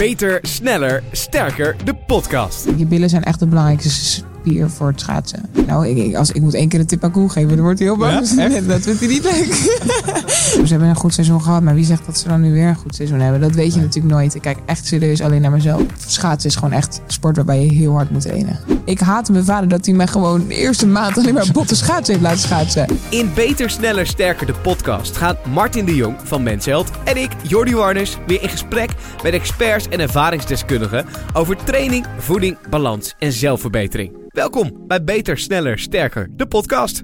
Beter, sneller, sterker, de podcast. Je billen zijn echt het belangrijkste spier voor het schaatsen. Nou, ik, ik- als, ik moet één keer een tip aan Koen geven, dan wordt hij heel boos. Ja, dat vindt hij niet leuk. Ze hebben een goed seizoen gehad, maar wie zegt dat ze dan nu weer een goed seizoen hebben? Dat weet je natuurlijk nooit. Ik kijk echt serieus alleen naar mezelf. Schaatsen is gewoon echt sport waarbij je heel hard moet trainen. Ik haatte mijn vader dat hij mij gewoon de eerste maand alleen maar botte schaatsen heeft laten schaatsen. In Beter, sneller, sterker, de podcast gaan Martin de Jong van Mensheld en ik, Jordi Warners, weer in gesprek met experts en ervaringsdeskundigen over training, voeding, balans en zelfverbetering. Welkom bij Beter, sneller, sterker, de podcast.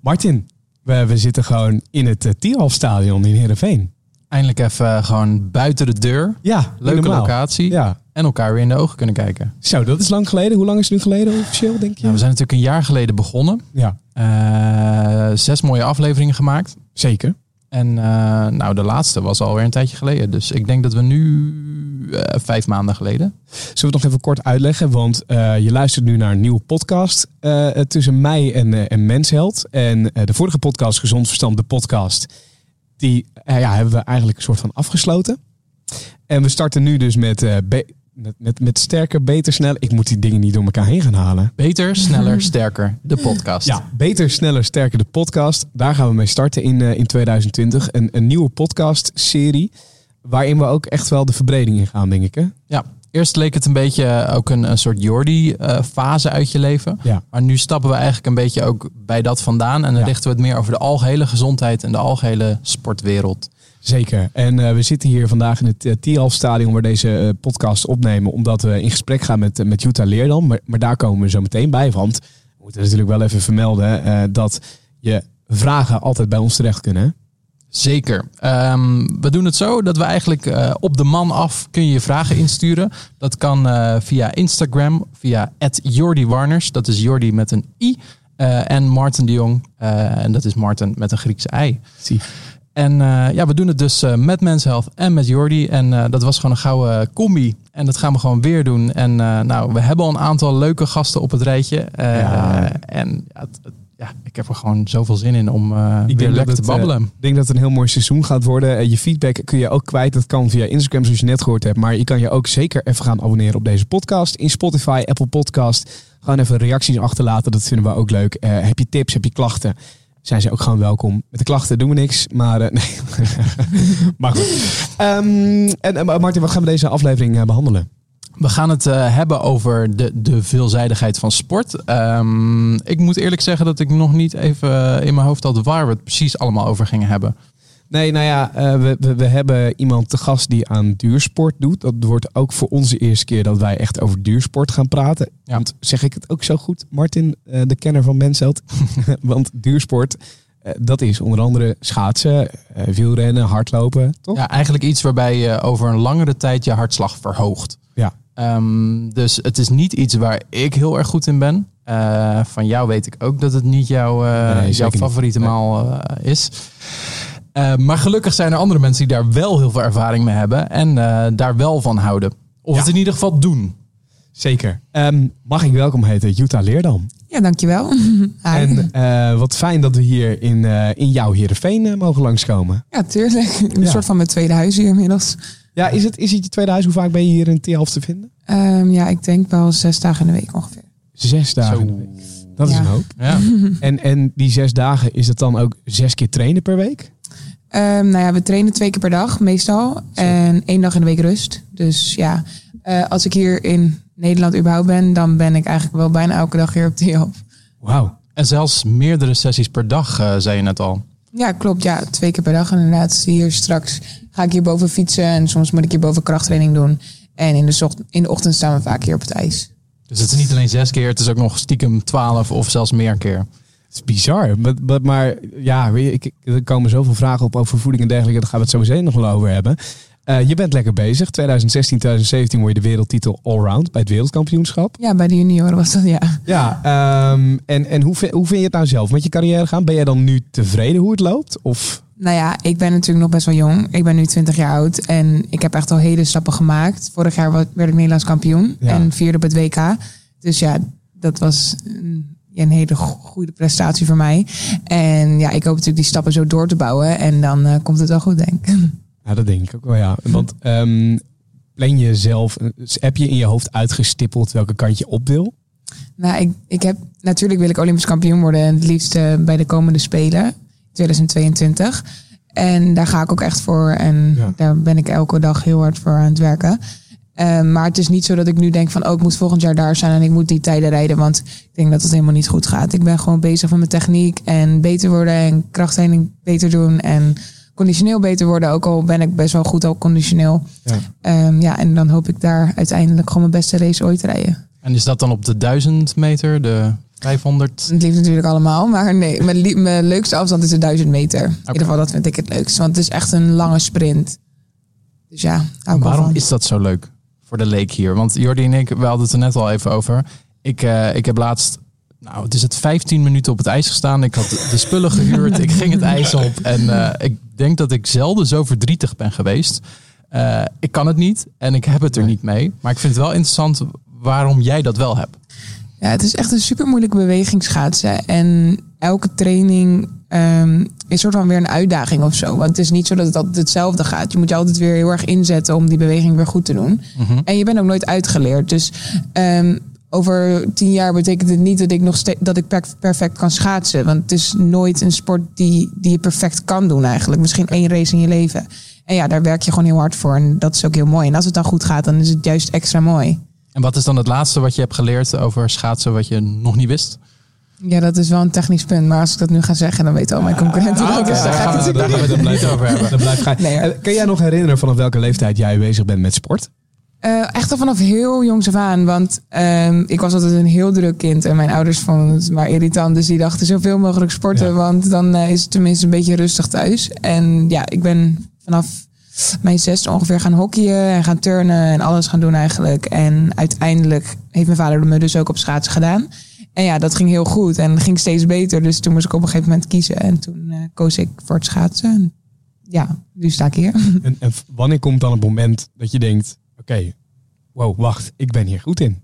Martin, we, we zitten gewoon in het uh, Tierhalfstadion in Heerenveen. Eindelijk even eh, gewoon buiten de deur. Ja, Leuke normaal. locatie. Ja. En elkaar weer in de ogen kunnen kijken. Zo, dat is lang geleden. Hoe lang is het nu geleden officieel, denk je? Nou, we zijn natuurlijk een jaar geleden begonnen. Ja, Eh, zes mooie afleveringen gemaakt. zeker. En eh, nou, de laatste was alweer een tijdje geleden. Dus ik denk dat we nu eh, vijf maanden geleden. Zullen we het nog even kort uitleggen? Want eh, je luistert nu naar een nieuwe podcast tussen mij en, en Mensheld. En de vorige podcast, Gezond Verstand, de podcast, die ja, hebben we eigenlijk een soort van afgesloten. En we starten nu dus met, met, met, met sterker, beter, sneller. Ik moet die dingen niet door elkaar heen gaan halen. Beter, sneller, sterker. De podcast. Ja, beter, sneller, sterker de podcast. Daar gaan we mee starten in, eh, in 2020. Een, een nieuwe podcast-serie. Waarin we ook echt wel de verbreding in gaan, denk ik. Hè? Ja. Eerst leek het een beetje eh, ook een, een soort Jordi-fase uit je leven. Ja. Maar nu stappen we eigenlijk een beetje ook bij dat vandaan. En dan Ja. richten we het meer over de algehele gezondheid en de algehele sportwereld. Zeker. En eh, we zitten hier vandaag in het uh, Tierhalf Stadion waar deze eh, podcast opnemen. Omdat we in gesprek gaan met, eh, met Jutta Leerdam. Maar, maar daar komen we zo meteen bij. Want we moeten natuurlijk wel even vermelden eh, dat je vragen altijd bij ons terecht kunnen. hè? Zeker. Ehm, we doen het zo dat we eigenlijk eh, op de man af kun je je vragen insturen. Dat kan eh, via Instagram, via Jordi Warners. Dat is Jordi met een i. Eh, en Martin de Jong. eh, en dat is Martin met een Griekse ei. Zie. En eh, ja, we doen het dus eh, met Men's Health en met Jordi. En eh, dat was gewoon een gouden combi. En dat gaan we gewoon weer doen. En nou, we hebben al een aantal leuke gasten op het rijtje. Ja. En ja, het- het- ja, ik heb er gewoon zoveel zin in om denk weer lekker te babbelen. Ik denk dat het een heel mooi seizoen gaat worden. Je feedback kun je ook kwijt. Dat kan via Instagram, zoals je net gehoord hebt. Maar je kan je ook zeker even gaan abonneren op deze podcast. In Spotify, Apple Podcast. Gewoon even reacties achterlaten. Dat vinden we ook leuk. Heb je tips, heb je klachten? Zijn ze ook gewoon welkom. Met de klachten doen we niks. Maar eh, nee. maar goed. Ehm, en eh, Martin, wat gaan we deze aflevering eh, behandelen? We gaan het hebben over de, de veelzijdigheid van sport. Ehm, ik moet eerlijk zeggen dat ik nog niet even in mijn hoofd had waar we het precies allemaal over gingen hebben. Nee, nou ja, eh, we, we, we hebben iemand te gast die aan duursport doet. Dat wordt ook voor onze eerste keer dat wij echt over duursport gaan praten. Ja. Want zeg ik het ook zo goed, Martin, eh, de kenner van Mensheld? Want duursport, eh, dat is onder andere schaatsen, wielrennen, hardlopen, toch? Ja, eigenlijk iets waarbij je over een langere tijd je hartslag verhoogt. Ja. Ehm, dus het is niet iets waar ik heel erg goed in ben. Van jou weet ik ook dat het niet jouw, Nee, jouw favoriete Nee. maal eh, is. Eh, maar gelukkig zijn er andere mensen die daar wel heel veel ervaring mee hebben en eh, daar wel van houden. Of Ja. het in ieder geval doen. Zeker. Ehm, mag ik welkom heten, Jutta Leerdam. Ja, dankjewel. Hi. En eh, wat fijn dat we hier in, eh, in jouw Heerenveen eh, mogen langskomen. Ja, tuurlijk. Een Ja. soort van mijn tweede huis hier inmiddels. Ja, is het, is het je tweede huis? Hoe vaak ben je hier in Tierhalf te vinden? Ehm, ja, ik denk wel zes dagen in de week ongeveer. Zes dagen. Zo. in de week. Dat is een hoop. Ja. En, en die zes dagen, is het dan ook zes keer trainen per week? Ehm, nou ja, we trainen twee keer per dag meestal. En één dag in de week rust. Dus ja, eh, als ik hier in Nederland überhaupt ben, dan ben ik eigenlijk wel bijna elke dag hier op de Wauw. En zelfs meerdere sessies per dag, eh, zei je net al. Ja, klopt. Ja, twee keer per dag inderdaad. Hier straks ga ik hier boven fietsen en soms moet ik hier boven krachttraining doen. En in de, in de ochtend staan we vaak hier op het ijs. Dus het is niet alleen zes keer, het is ook nog stiekem twaalf of zelfs meer keer. Het is bizar. Maar, maar, maar ja, ik, er komen zoveel vragen op over voeding en dergelijke. Daar gaan we het sowieso nog wel over hebben. Eh, je bent lekker bezig. 2016, 2017 word je de wereldtitel allround bij het wereldkampioenschap. Ja, bij de junioren was dat ja. Ja, ehm, en, en hoe, vind- hoe vind je het nou zelf met je carrière gaan? Ben jij dan nu tevreden hoe het loopt? Of Nou ja, ik ben natuurlijk nog best wel jong. Ik ben nu 20 jaar oud en ik heb echt al hele stappen gemaakt. Vorig jaar werd ik Nederlands kampioen Ja. en vierde op het WK. Dus ja, dat was een, ja, een hele go- goede prestatie voor mij. En ja, ik hoop natuurlijk die stappen zo door te bouwen en dan eh, komt het wel goed, denk ik. Ja, dat denk ik ook wel, ja. Want ehm, plan je zelf, heb je in je hoofd uitgestippeld welke kant je op wil? Nou, ik, ik heb natuurlijk wil ik Olympisch kampioen worden en het liefst eh, bij de komende Spelen 2022. En daar ga ik ook echt voor en Ja. daar ben ik elke dag heel hard voor aan het werken. Eh, maar het is niet zo dat ik nu denk van, oh, ik moet volgend jaar daar zijn en ik moet die tijden rijden, want ik denk dat het helemaal niet goed gaat. Ik ben gewoon bezig met mijn techniek en beter worden en krachttraining beter doen en conditioneel beter worden, ook al ben ik best wel goed al conditioneel. Ja. Ehm, ja, en dan hoop ik daar uiteindelijk gewoon mijn beste race ooit te rijden. En is dat dan op de 1000 meter, de 500? Het liefst natuurlijk allemaal, maar nee, mijn, leukste afstand is de 1000 meter. In ieder geval, dat vind ik het leukst, want het is echt een lange sprint. Dus ja, hou ik wel Waarom van. is dat zo leuk voor de leek hier? Want Jordi en ik, we hadden het er net al even over. Ik, eh, ik heb laatst, nou het is het 15 minuten op het ijs gestaan. Ik had de spullen gehuurd, ik ging het ijs op. En eh, ik denk dat ik zelden zo verdrietig ben geweest. Eh, ik kan het niet en ik heb het er niet mee. Maar ik vind het wel interessant waarom jij dat wel hebt. Ja, het is echt een super moeilijke beweging schaatsen. En elke training ehm, is soort van weer een uitdaging of zo. Want het is niet zo dat het altijd hetzelfde gaat. Je moet je altijd weer heel erg inzetten om die beweging weer goed te doen. En je bent ook nooit uitgeleerd. Dus ehm, over tien jaar betekent het niet dat ik nog dat ik per- perfect kan schaatsen. Want het is nooit een sport die, die je perfect kan doen eigenlijk. Misschien één race in je leven. En ja, daar werk je gewoon heel hard voor. En dat is ook heel mooi. En als het dan goed gaat, dan is het juist extra mooi. En wat is dan het laatste wat je hebt geleerd over schaatsen wat je nog niet wist? Ja, dat is wel een technisch punt. Maar als ik dat nu ga zeggen, dan weten al mijn concurrenten Ah, dat. Dus daar gaan we- natuurlijk daar gaan we het niet over hebben. Dat blijft gaan. Nee. Eh, Kan jij nog herinneren vanaf welke leeftijd jij bezig bent met sport? Eh, echt al vanaf heel jongs af aan. Want ehm, ik was altijd een heel druk kind. En mijn ouders vonden het maar irritant. Dus die dachten zoveel mogelijk sporten. Ja. Want dan eh, is het tenminste een beetje rustig thuis. En ja, ik ben vanaf mijn zesde ongeveer gaan hockeyen. En gaan turnen. En alles gaan doen eigenlijk. En uiteindelijk heeft mijn vader me dus ook op schaatsen gedaan. En ja, dat ging heel goed. En ging steeds beter. Dus toen moest ik op een gegeven moment kiezen. En toen eh, koos ik voor het schaatsen. En ja, nu sta ik hier. En, en wanneer komt dan het moment dat je denkt, oké, wow, wacht, ik ben hier goed in.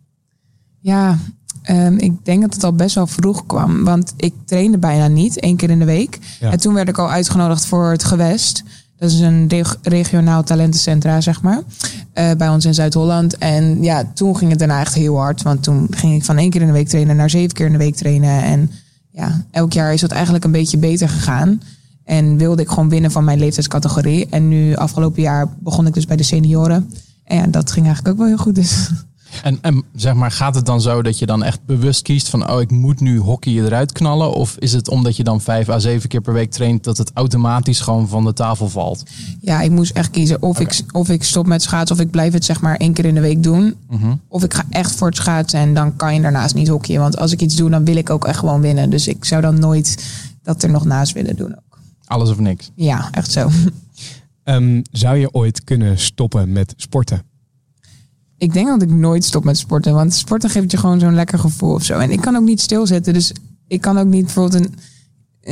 Ja, ehm, ik denk dat het al best wel vroeg kwam. Want ik trainde bijna niet, één keer in de week. Ja. En toen werd ik al uitgenodigd voor het Gewest. Dat is een reg- regionaal talentencentra, zeg maar. eh, bij ons in Zuid-Holland. En ja, toen ging het daarna echt heel hard. Want toen ging ik van één keer in de week trainen naar zeven keer in de week trainen. En ja, elk jaar is dat eigenlijk een beetje beter gegaan. En wilde ik gewoon winnen van mijn leeftijdscategorie. En nu, afgelopen jaar, begon ik dus bij de senioren. En ja, dat ging eigenlijk ook wel heel goed. Dus. En, en zeg maar, gaat het dan zo dat je dan echt bewust kiest van, oh, ik moet nu hockey eruit knallen? Of is het omdat je dan vijf à zeven keer per week traint, dat het automatisch gewoon van de tafel valt? Ja, ik moest echt kiezen of, ik, of ik stop met schaatsen of ik blijf het zeg maar één keer in de week doen. Mhm. Of ik ga echt voor het schaatsen en dan kan je daarnaast niet hockeyen. Want als ik iets doe, dan wil ik ook echt gewoon winnen. Dus ik zou dan nooit dat er nog naast willen doen ook. Alles of niks. Ja, echt zo. Ehm, zou je ooit kunnen stoppen met sporten? Ik denk dat ik nooit stop met sporten. Want sporten geeft je gewoon zo'n lekker gevoel of zo. En ik kan ook niet stilzitten. Dus ik kan ook niet bijvoorbeeld een,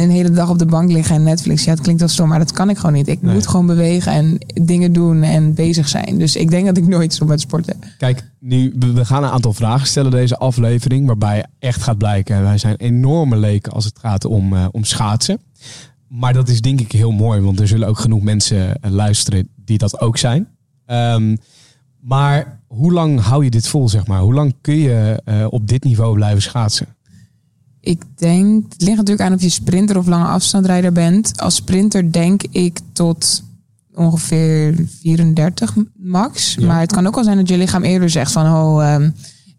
een hele dag op de bank liggen en Netflix. Ja, het klinkt wel stom, maar dat kan ik gewoon niet. Ik Nee. moet gewoon bewegen en dingen doen en bezig zijn. Dus ik denk dat ik nooit stop met sporten. Kijk, nu, we gaan een aantal vragen stellen deze aflevering, waarbij echt gaat blijken, wij zijn enorme leken als het gaat om, eh, om schaatsen. Maar dat is denk ik heel mooi, want er zullen ook genoeg mensen eh, luisteren die dat ook zijn. Ehm, maar hoe lang hou je dit vol, zeg maar? Hoe lang kun je eh, op dit niveau blijven schaatsen? Ik denk, het ligt natuurlijk aan of je sprinter of lange afstandrijder bent. Als sprinter denk ik tot ongeveer 34 max. Ja. Maar het kan ook wel zijn dat je lichaam eerder zegt van oh, ehm,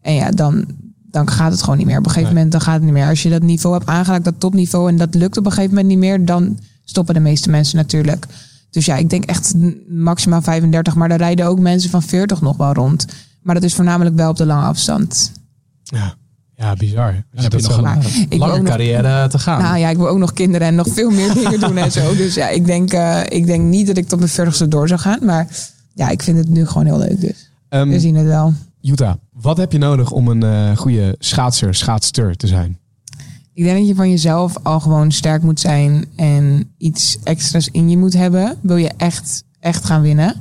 en ja, dan, dan gaat het gewoon niet meer. Op een gegeven Nee. moment dan gaat het niet meer. Als je dat niveau hebt aangeraakt, dat topniveau, en dat lukt op een gegeven moment niet meer, dan stoppen de meeste mensen natuurlijk. Dus ja, ik denk echt maximaal 35, maar daar rijden ook mensen van 40 nog wel rond. Maar dat is voornamelijk wel op de lange afstand. Ja, ja bizar. Als Dan heb je nog een lange nog- carrière te gaan. Nou ja, ik wil ook nog kinderen en nog veel meer dingen doen en zo. Dus ja, ik denk, eh, ik denk niet dat ik tot mijn 40ste door zou gaan. Maar ja, ik vind het nu gewoon heel leuk. Dus Ehm, we zien het wel. Jutta, wat heb je nodig om een eh, goede schaatser, schaatster te zijn? Ik denk dat je van jezelf al gewoon sterk moet zijn en iets extra's in je moet hebben. Wil je echt, echt gaan winnen.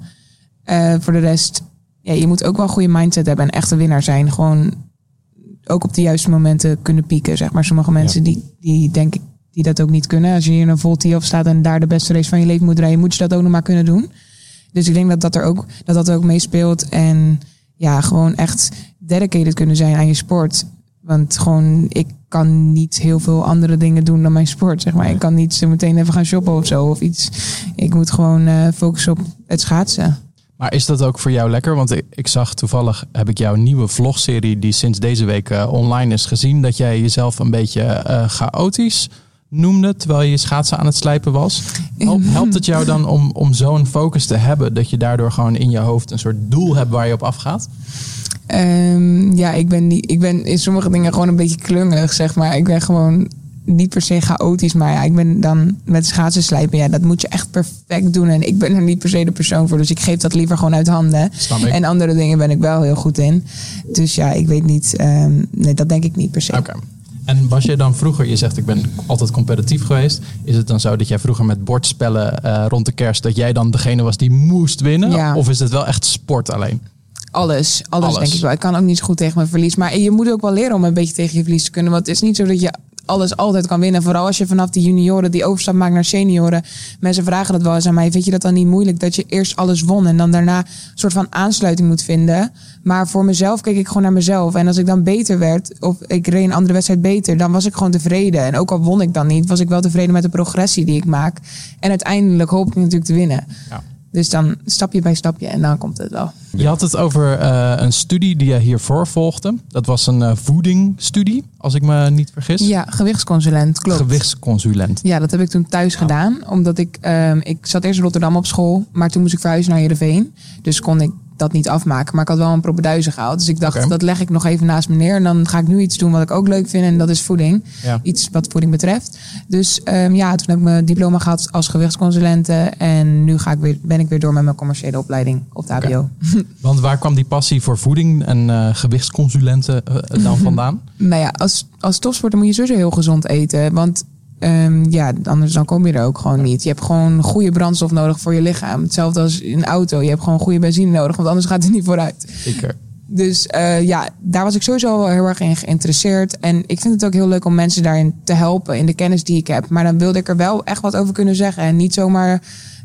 Eh, voor de rest, ja, je moet ook wel een goede mindset hebben en echt een winnaar zijn. Gewoon ook op de juiste momenten kunnen pieken. Zeg maar sommige mensen die, die denk ik die dat ook niet kunnen. Als je hier in een vol op staat en daar de beste race van je leven moet rijden, moet je dat ook nog maar kunnen doen. Dus ik denk dat dat er ook, dat dat ook meespeelt. En ja, gewoon echt dedicated kunnen zijn aan je sport. Want gewoon, ik kan niet heel veel andere dingen doen dan mijn sport. Zeg maar. Ik kan niet zo meteen even gaan shoppen of zo of iets. Ik moet gewoon eh, focussen op het schaatsen. Maar is dat ook voor jou lekker? Want ik, ik zag toevallig, heb ik jouw nieuwe vlogserie die sinds deze week eh, online is gezien, dat jij jezelf een beetje eh, chaotisch noemde terwijl je schaatsen aan het slijpen was. Help- Helpt het jou dan om, om zo'n focus te hebben dat je daardoor gewoon in je hoofd een soort doel hebt waar je op afgaat? Ehm, ja, ik ben, niet, ik ben in sommige dingen gewoon een beetje klungelig, zeg maar. Ik ben gewoon niet per se chaotisch, maar ja, ik ben dan met schaatsen slijpen. Ja, dat moet je echt perfect doen. En ik ben er niet per se de persoon voor, dus ik geef dat liever gewoon uit handen. En andere dingen ben ik wel heel goed in. Dus ja, ik weet niet. ehm, nee, dat denk ik niet per se. Oké. En was je dan vroeger, je zegt ik ben altijd competitief geweest. Is het dan zo dat jij vroeger met bordspellen eh, rond de kerst, dat jij dan degene was die moest winnen? Ja. Of is het wel echt sport alleen? Alles, alles, Alles. denk ik wel. Ik kan ook niet zo goed tegen mijn verlies. Maar je moet ook wel leren om een beetje tegen je verlies te kunnen. Want het is niet zo dat je alles altijd kan winnen. Vooral als je vanaf die junioren die overstap maakt naar senioren. Mensen vragen dat wel eens aan mij. Vind je dat dan niet moeilijk dat je eerst alles won en dan daarna een soort van aansluiting moet vinden? Maar voor mezelf keek ik gewoon naar mezelf. En als ik dan beter werd, of ik reed een andere wedstrijd beter, dan was ik gewoon tevreden. En ook al won ik dan niet, was ik wel tevreden met de progressie die ik maak. En uiteindelijk hoop ik natuurlijk te winnen. Ja. Dus dan stapje bij stapje en dan komt het wel. Je had het over eh, een studie die je hiervoor volgde. Dat was een eh, voedingstudie, als ik me niet vergis. Ja, gewichtsconsulent, klopt. Gewichtsconsulent. Ja, dat heb ik toen thuis gedaan. Omdat ik, ehm, ik zat eerst in Rotterdam op school. Maar toen moest ik verhuizen naar Heerenveen. Dus kon ik dat niet afmaken. Maar ik had wel een propeduizen gehaald. Dus ik dacht, dat leg ik nog even naast me neer. En dan ga ik nu iets doen wat ik ook leuk vind. En dat is voeding. Ja. Iets wat voeding betreft. Dus ehm, ja, toen heb ik mijn diploma gehad als gewichtsconsulente. En nu ga ik weer, ben ik weer door met mijn commerciële opleiding op de HBO. Want waar kwam die passie voor voeding en eh, gewichtsconsulenten eh, dan vandaan? Nou ja, als, als topsporter moet je sowieso heel gezond eten. Want ehm, ja, anders dan kom je er ook gewoon niet. Je hebt gewoon goede brandstof nodig voor je lichaam. Hetzelfde als in een auto. Je hebt gewoon goede benzine nodig, want anders gaat het niet vooruit. Zeker. Dus eh, ja, daar was ik sowieso wel heel erg in geïnteresseerd. En ik vind het ook heel leuk om mensen daarin te helpen in de kennis die ik heb. Maar dan wilde ik er wel echt wat over kunnen zeggen. En niet zomaar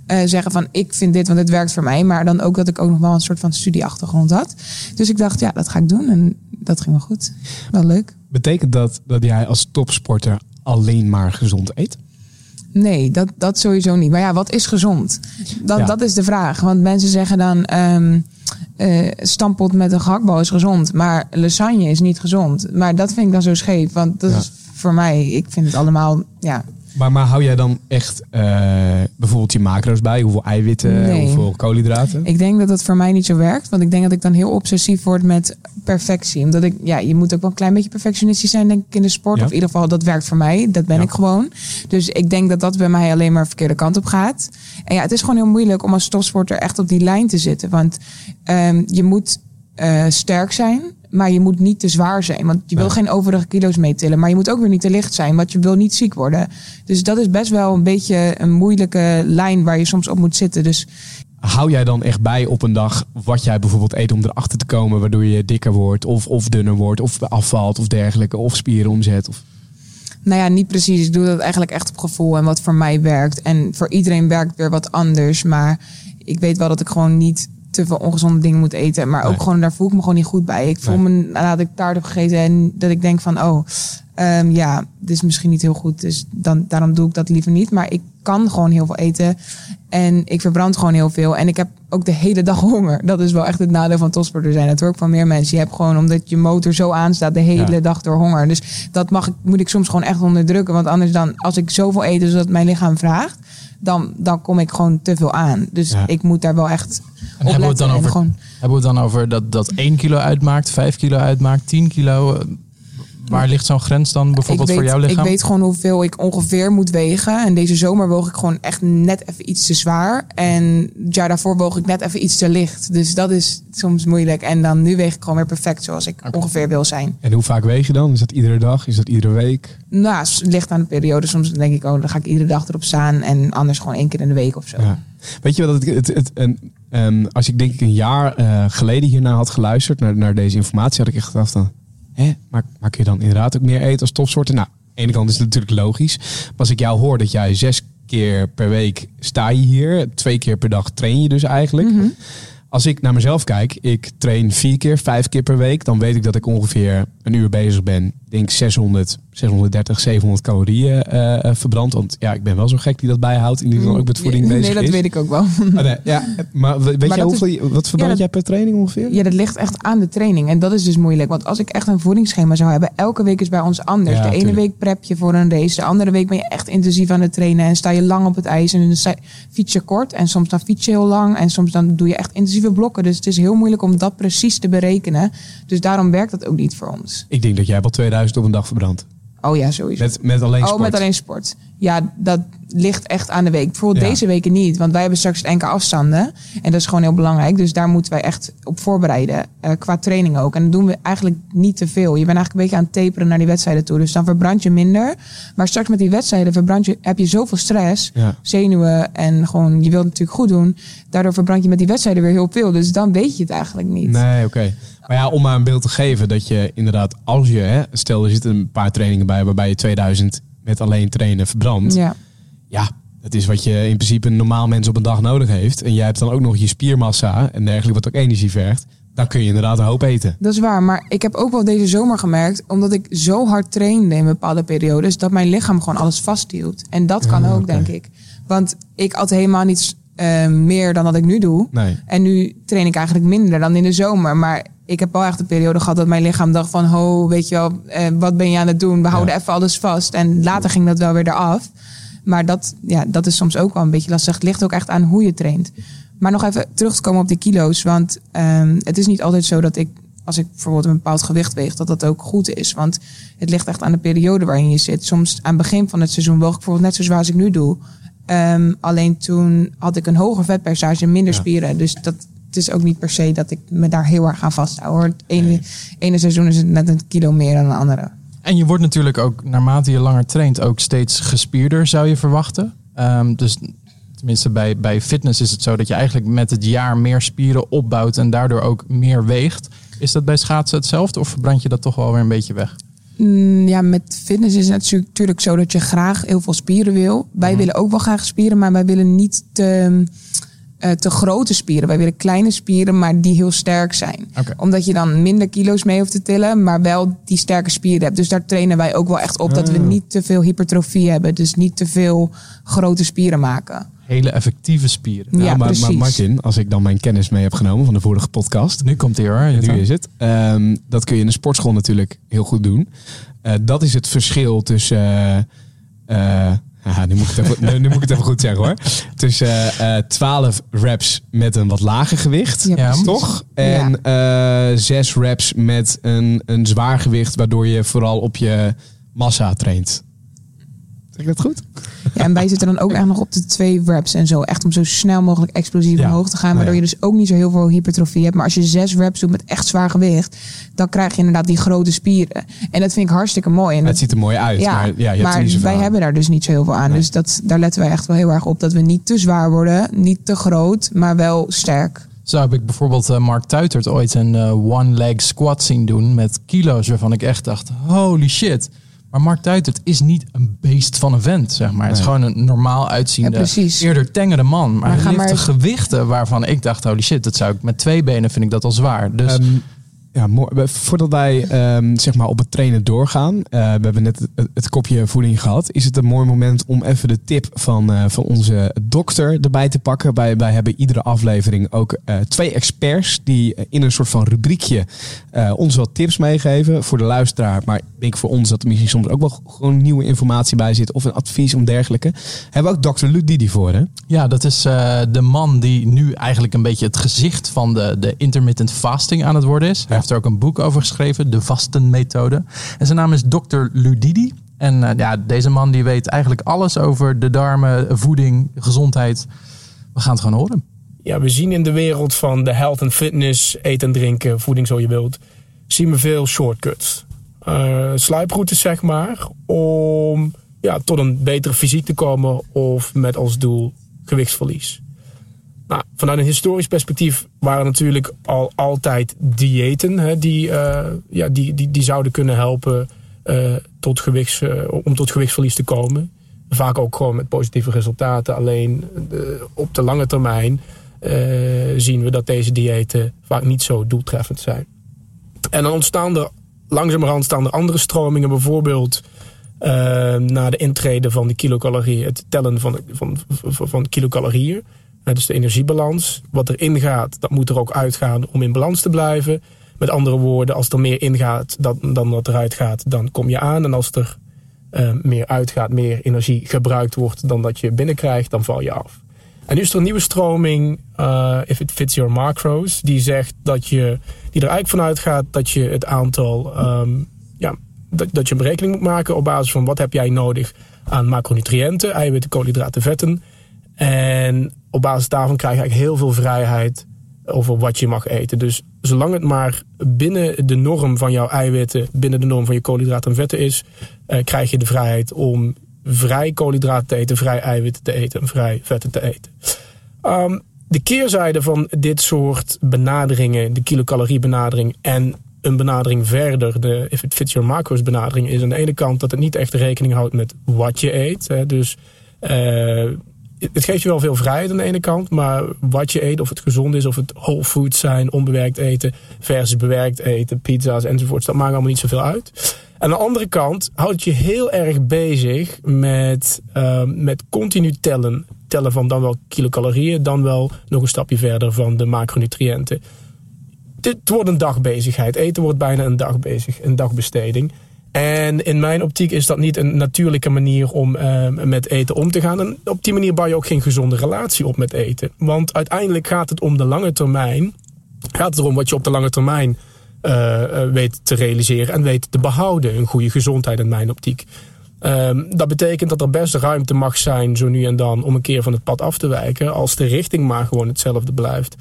eh, zeggen van ik vind dit, want het werkt voor mij. Maar dan ook dat ik ook nog wel een soort van studieachtergrond had. Dus ik dacht, ja, dat ga ik doen. En dat ging wel goed. Wel leuk. Betekent dat dat jij als topsporter alleen maar gezond eet? Nee, dat, dat sowieso niet. Maar ja, wat is gezond? Dat, Ja. dat is de vraag. Want mensen zeggen dan... ehm eh, stampot met een gehaktbal is gezond. Maar lasagne is niet gezond. Maar dat vind ik dan zo scheef. Want dat Ja. is voor mij... Ik vind het allemaal... Ja, Maar, maar hou jij dan echt eh, bijvoorbeeld je macro's bij? Hoeveel eiwitten, Nee. hoeveel koolhydraten? ik denk dat dat voor mij niet zo werkt. Want ik denk dat ik dan heel obsessief word met perfectie. Omdat ik... Ja, je moet ook wel een klein beetje perfectionistisch zijn, denk ik, in de sport. Ja. Of in ieder geval, dat werkt voor mij. Dat ben Ja. ik gewoon. Dus ik denk dat dat bij mij alleen maar de verkeerde kant op gaat. En ja, het is gewoon heel moeilijk om als topsporter echt op die lijn te zitten. Want ehm, je moet eh, sterk zijn, maar je moet niet te zwaar zijn. Want je wil geen overige kilo's meetillen. Maar je moet ook weer niet te licht zijn, want je wil niet ziek worden. Dus dat is best wel een beetje een moeilijke lijn waar je soms op moet zitten. Dus Hou jij dan echt bij op een dag wat jij bijvoorbeeld eet om erachter te komen, waardoor je dikker wordt, of, of dunner wordt, of afvalt, of dergelijke, of spieren omzet? Of... Nou ja, niet precies. Ik doe dat eigenlijk echt op gevoel en wat voor mij werkt. En voor iedereen werkt weer wat anders. Maar ik weet wel dat ik gewoon niet te veel ongezonde dingen moet eten. Maar ook Nee. gewoon, daar voel ik me gewoon niet goed bij. Ik voel Nee. me nadat ik taart heb gegeten en dat ik denk van, oh, ehm, ja, dit is misschien niet heel goed. Dus dan, daarom doe ik dat liever niet. Maar ik kan gewoon heel veel eten. En ik verbrand gewoon heel veel. En ik heb ook de hele dag honger. Dat is wel echt het nadeel van topsporter zijn. Dat hoor ik van meer mensen. Je hebt gewoon, omdat je motor zo aanstaat, de hele Ja. dag door honger. Dus dat mag ik, moet ik soms gewoon echt onderdrukken. Want anders dan, als ik zoveel eet als dat mijn lichaam vraagt, dan, dan kom ik gewoon te veel aan. Dus Ja. ik moet daar wel echt En hebben we het dan over, gewoon, hebben we het dan over dat, dat 1 kilo uitmaakt, 5 kilo uitmaakt, 10 kilo? Eh, Waar ligt zo'n grens dan bijvoorbeeld weet, voor jouw lichaam? Ik weet gewoon hoeveel ik ongeveer moet wegen. En deze zomer woog ik gewoon echt net even iets te zwaar. En het jaar daarvoor woog ik net even iets te licht. Dus dat is soms moeilijk. En dan nu weeg ik gewoon weer perfect zoals ik ongeveer wil zijn. En hoe vaak weeg je dan? Is dat iedere dag? Is dat iedere week? Nou, het ligt aan de periode. Soms denk ik, oh, dan ga ik iedere dag erop staan. En anders gewoon één keer in de week of zo. Ja. Weet je wat? Het, het, het, een, ehm, als ik denk ik een jaar eh, geleden hierna had geluisterd naar, naar deze informatie, had ik echt gedacht van, hè, maar, maar kun je dan inderdaad ook meer eten als topsoorten? Nou, aan de ene kant is het natuurlijk logisch. Maar als ik jou hoor dat jij zes keer per week sta je hier. Twee keer per dag train je dus eigenlijk. Mhm. Als ik naar mezelf kijk, ik train vier keer, vijf keer per week. Dan weet ik dat ik ongeveer een uur bezig ben. Ik denk 600, 630, 700 calorieën eh, verbrand. Want ja, ik ben wel zo gek die dat bijhoudt. En die dan ook met voeding nee, bezig Nee, dat is. weet ik ook wel. Oh, nee, ja, maar weet Maar jij hoeveel, wat verbrand jij per training ongeveer? Ja, dat ligt echt aan de training. En dat is dus moeilijk. Want als ik echt een voedingsschema zou hebben, elke week is bij ons anders. Ja, de ene tuurlijk. week prep je voor een race. De andere week ben je echt intensief aan het trainen. En sta je lang op het ijs. En dan fiets je kort. En soms dan fiets je heel lang. En soms dan doe je echt intensieve blokken. Dus het is heel moeilijk om dat precies te berekenen. Dus daarom werkt dat ook niet voor ons. Ik denk dat jij wel 2000 op een dag verbrandt. Oh ja, sowieso. Met, met alleen Oh, sport. met alleen sport. Ja, dat ligt echt aan de week. Bijvoorbeeld Ja. deze weken niet. Want wij hebben straks enkele afstanden. En dat is gewoon heel belangrijk. Dus daar moeten wij echt op voorbereiden. eh, qua training ook. En dat doen we eigenlijk niet te veel. Je bent eigenlijk een beetje aan het taperen naar die wedstrijden toe. Dus dan verbrand je minder. Maar straks met die wedstrijden verbrand je, heb je zoveel stress. Ja. Zenuwen. En gewoon, je wilt het natuurlijk goed doen. Daardoor verbrand je met die wedstrijden weer heel veel. Dus dan weet je het eigenlijk niet. Nee, oké. Maar ja, om maar een beeld te geven dat je inderdaad, als je, hè, stel er zitten een paar trainingen bij waarbij je 2000 met alleen trainen verbrandt. Ja. Ja, dat is wat je in principe een normaal mens op een dag nodig heeft. En jij hebt dan ook nog je spiermassa en dergelijke, wat ook energie vergt. Dan kun je inderdaad een hoop eten. Dat is waar, maar ik heb ook wel deze zomer gemerkt, omdat ik zo hard trainde in bepaalde periodes, dat mijn lichaam gewoon alles vasthield. En dat kan Ja, ook, denk ik. Want ik at helemaal niet eh, meer dan dat ik nu doe. Nee. En nu train ik eigenlijk minder dan in de zomer. Maar ik heb wel echt een periode gehad dat mijn lichaam dacht van... ho, weet je wel, eh, wat ben je aan het doen? We houden even alles vast. En later ging dat wel weer eraf. Maar dat, ja, dat is soms ook wel een beetje lastig. Het ligt ook echt aan hoe je traint. Maar nog even terug te komen op die kilo's. Want ehm, het is niet altijd zo dat ik... als ik bijvoorbeeld een bepaald gewicht weeg... dat dat ook goed is. Want het ligt echt aan de periode waarin je zit. Soms aan het begin van het seizoen woog ik bijvoorbeeld net zo zwaar als ik nu doe... Ehm, alleen toen had ik een hoger vetpercentage en minder Ja. spieren. Dus dat, het is ook niet per se dat ik me daar heel erg aan vasthoud. Hoor. Het ene, ene seizoen is het net een kilo meer dan een andere. En je wordt natuurlijk ook, naarmate je langer traint, ook steeds gespierder, zou je verwachten. Ehm, dus tenminste bij, bij fitness is het zo dat je eigenlijk met het jaar meer spieren opbouwt en daardoor ook meer weegt. Is dat bij schaatsen hetzelfde of verbrand je dat toch wel weer een beetje weg? Mm, ja, met fitness is het natuurlijk- natuurlijk zo dat je graag heel veel spieren wil. Wij Mhm. willen ook wel graag spieren, maar wij willen niet te, eh, te grote spieren. Wij willen kleine spieren, maar die heel sterk zijn. Omdat je dan minder kilo's mee hoeft te tillen, maar wel die sterke spieren hebt. Dus daar trainen wij ook wel echt op dat we Ah. niet te veel hypertrofie hebben. Dus niet te veel grote spieren maken. Hele effectieve spieren. Ja, Nou, maar, maar precies. Martin, als ik dan mijn kennis mee heb genomen van de vorige podcast. Nu komt hij hoor. Nu is het. Ehm, dat kun je in de sportschool natuurlijk heel goed doen. Eh, dat is het verschil tussen. eh, haha, nu, moet ik het even, nu, nu moet ik het even goed zeggen hoor. Tussen eh, eh, 12 reps met een wat lager gewicht. Ja, Ja. Toch? En eh, zes reps met een, een zwaar gewicht, waardoor je vooral op je massa traint. Zeg ik dat goed? Ja, en wij zitten dan ook echt nog op de twee reps en zo. Echt om zo snel mogelijk explosief Ja. omhoog te gaan. Waardoor ja. je dus ook niet zo heel veel hypertrofie hebt. Maar als je zes reps doet met echt zwaar gewicht. Dan krijg je inderdaad die grote spieren. En dat vind ik hartstikke mooi. En Het dat, ziet er mooi uit, ja, maar ja, je hebt er maar niet zoveel wij aan. hebben daar dus niet zo heel veel aan. Nee. Dus dat, daar letten wij echt wel heel erg op. Dat we niet te zwaar worden. Niet te groot, maar wel sterk. Zo heb ik bijvoorbeeld eh, Mark Tuitert ooit een eh, one-leg squat zien doen met kilo's waarvan ik echt dacht, holy shit. Maar Mark Tuitert is niet een beest van een vent, zeg maar. Het is gewoon een normaal uitziende, Ja, eerder tengere man. Maar, Maar hij maar- gewichten waarvan ik dacht, holy shit, dat zou ik met twee benen vind ik dat al zwaar. Dus Ehm, ja, mooi. Voordat wij ehm, zeg maar op het trainen doorgaan, eh, we hebben net het, het kopje voeding gehad, is het een mooi moment om even de tip van, eh, van onze dokter erbij te pakken. Wij, wij hebben iedere aflevering ook eh, twee experts die in een soort van rubriekje ons wat tips meegeven voor de luisteraar. Maar ik denk voor ons dat er misschien soms ook wel gewoon nieuwe informatie bij zit of een advies om dergelijke. Hebben we ook dokter Ludidi voor, hè? Ja, dat is de man die nu eigenlijk een beetje het gezicht van de, de intermittent fasting aan het worden is. Heeft er ook een boek over geschreven, De Vastenmethode. En zijn naam is Dr. Ludidi. En eh, ja, deze man die weet eigenlijk alles over de darmen, voeding, gezondheid. We gaan het gewoon horen. ja, we zien in de wereld van de health en fitness, eten en drinken, voeding zo je wilt, zien we veel shortcuts. Sluiproutes zeg maar, om ja, tot een betere fysiek te komen of met als doel gewichtsverlies. Nou, vanuit een historisch perspectief waren natuurlijk al altijd diëten hè, die, eh, ja, die, die, die zouden kunnen helpen eh, tot gewichts, eh, om tot gewichtsverlies te komen. Vaak ook gewoon met positieve resultaten. Alleen op de lange termijn zien we dat deze diëten vaak niet zo doeltreffend zijn. En dan ontstaan er langzamerhand staan er andere stromingen. Bijvoorbeeld na de intrede van de kilocalorieën. Het tellen van, van, van, van kilocalorieën. Dus de energiebalans. Wat erin gaat, dat moet er ook uitgaan om in balans te blijven. Met andere woorden, als er meer ingaat dan, dan wat eruit gaat, dan kom je aan. En als er uh, meer uitgaat, meer energie gebruikt wordt dan dat je binnenkrijgt, dan val je af. En nu is er een nieuwe stroming, uh, If It Fits Your Macros, die zegt dat je, die er eigenlijk vanuit gaat dat je het aantal, um, ja, dat, dat je een berekening moet maken op basis van wat heb jij nodig aan macronutriënten, eiwitten, koolhydraten, vetten. En op basis daarvan krijg je eigenlijk heel veel vrijheid over wat je mag eten. Dus zolang het maar binnen de norm van jouw eiwitten, binnen de norm van je koolhydraten en vetten is, uh, krijg je de vrijheid om vrij koolhydraten te eten, vrij eiwitten te eten en vrij vetten te eten. Um, de keerzijde van dit soort benaderingen, de kilocalorie benadering en een benadering verder, de if it fits your macros benadering, is aan de ene kant dat het niet echt rekening houdt met wat je eet. Hè. Dus uh, het geeft je wel veel vrijheid aan de ene kant, maar wat je eet, of het gezond is, of het whole foods zijn, onbewerkt eten versus bewerkt eten, pizza's enzovoorts, dat maakt allemaal niet zoveel uit. Aan de andere kant houdt je heel erg bezig met, uh, met continu tellen. Tellen van dan wel kilocalorieën, dan wel nog een stapje verder van de macronutriënten. Dit wordt een dagbezigheid. Eten wordt bijna een dag bezig, een dagbesteding. En in mijn optiek is dat niet een natuurlijke manier om uh, met eten om te gaan. En op die manier bouw je ook geen gezonde relatie op met eten. Want uiteindelijk gaat het om de lange termijn. Gaat het erom wat je op de lange termijn uh, weet te realiseren en weet te behouden. Een goede gezondheid in mijn optiek. Um, dat betekent dat er best ruimte mag zijn, zo nu en dan, om een keer van het pad af te wijken. Als de richting maar gewoon hetzelfde blijft.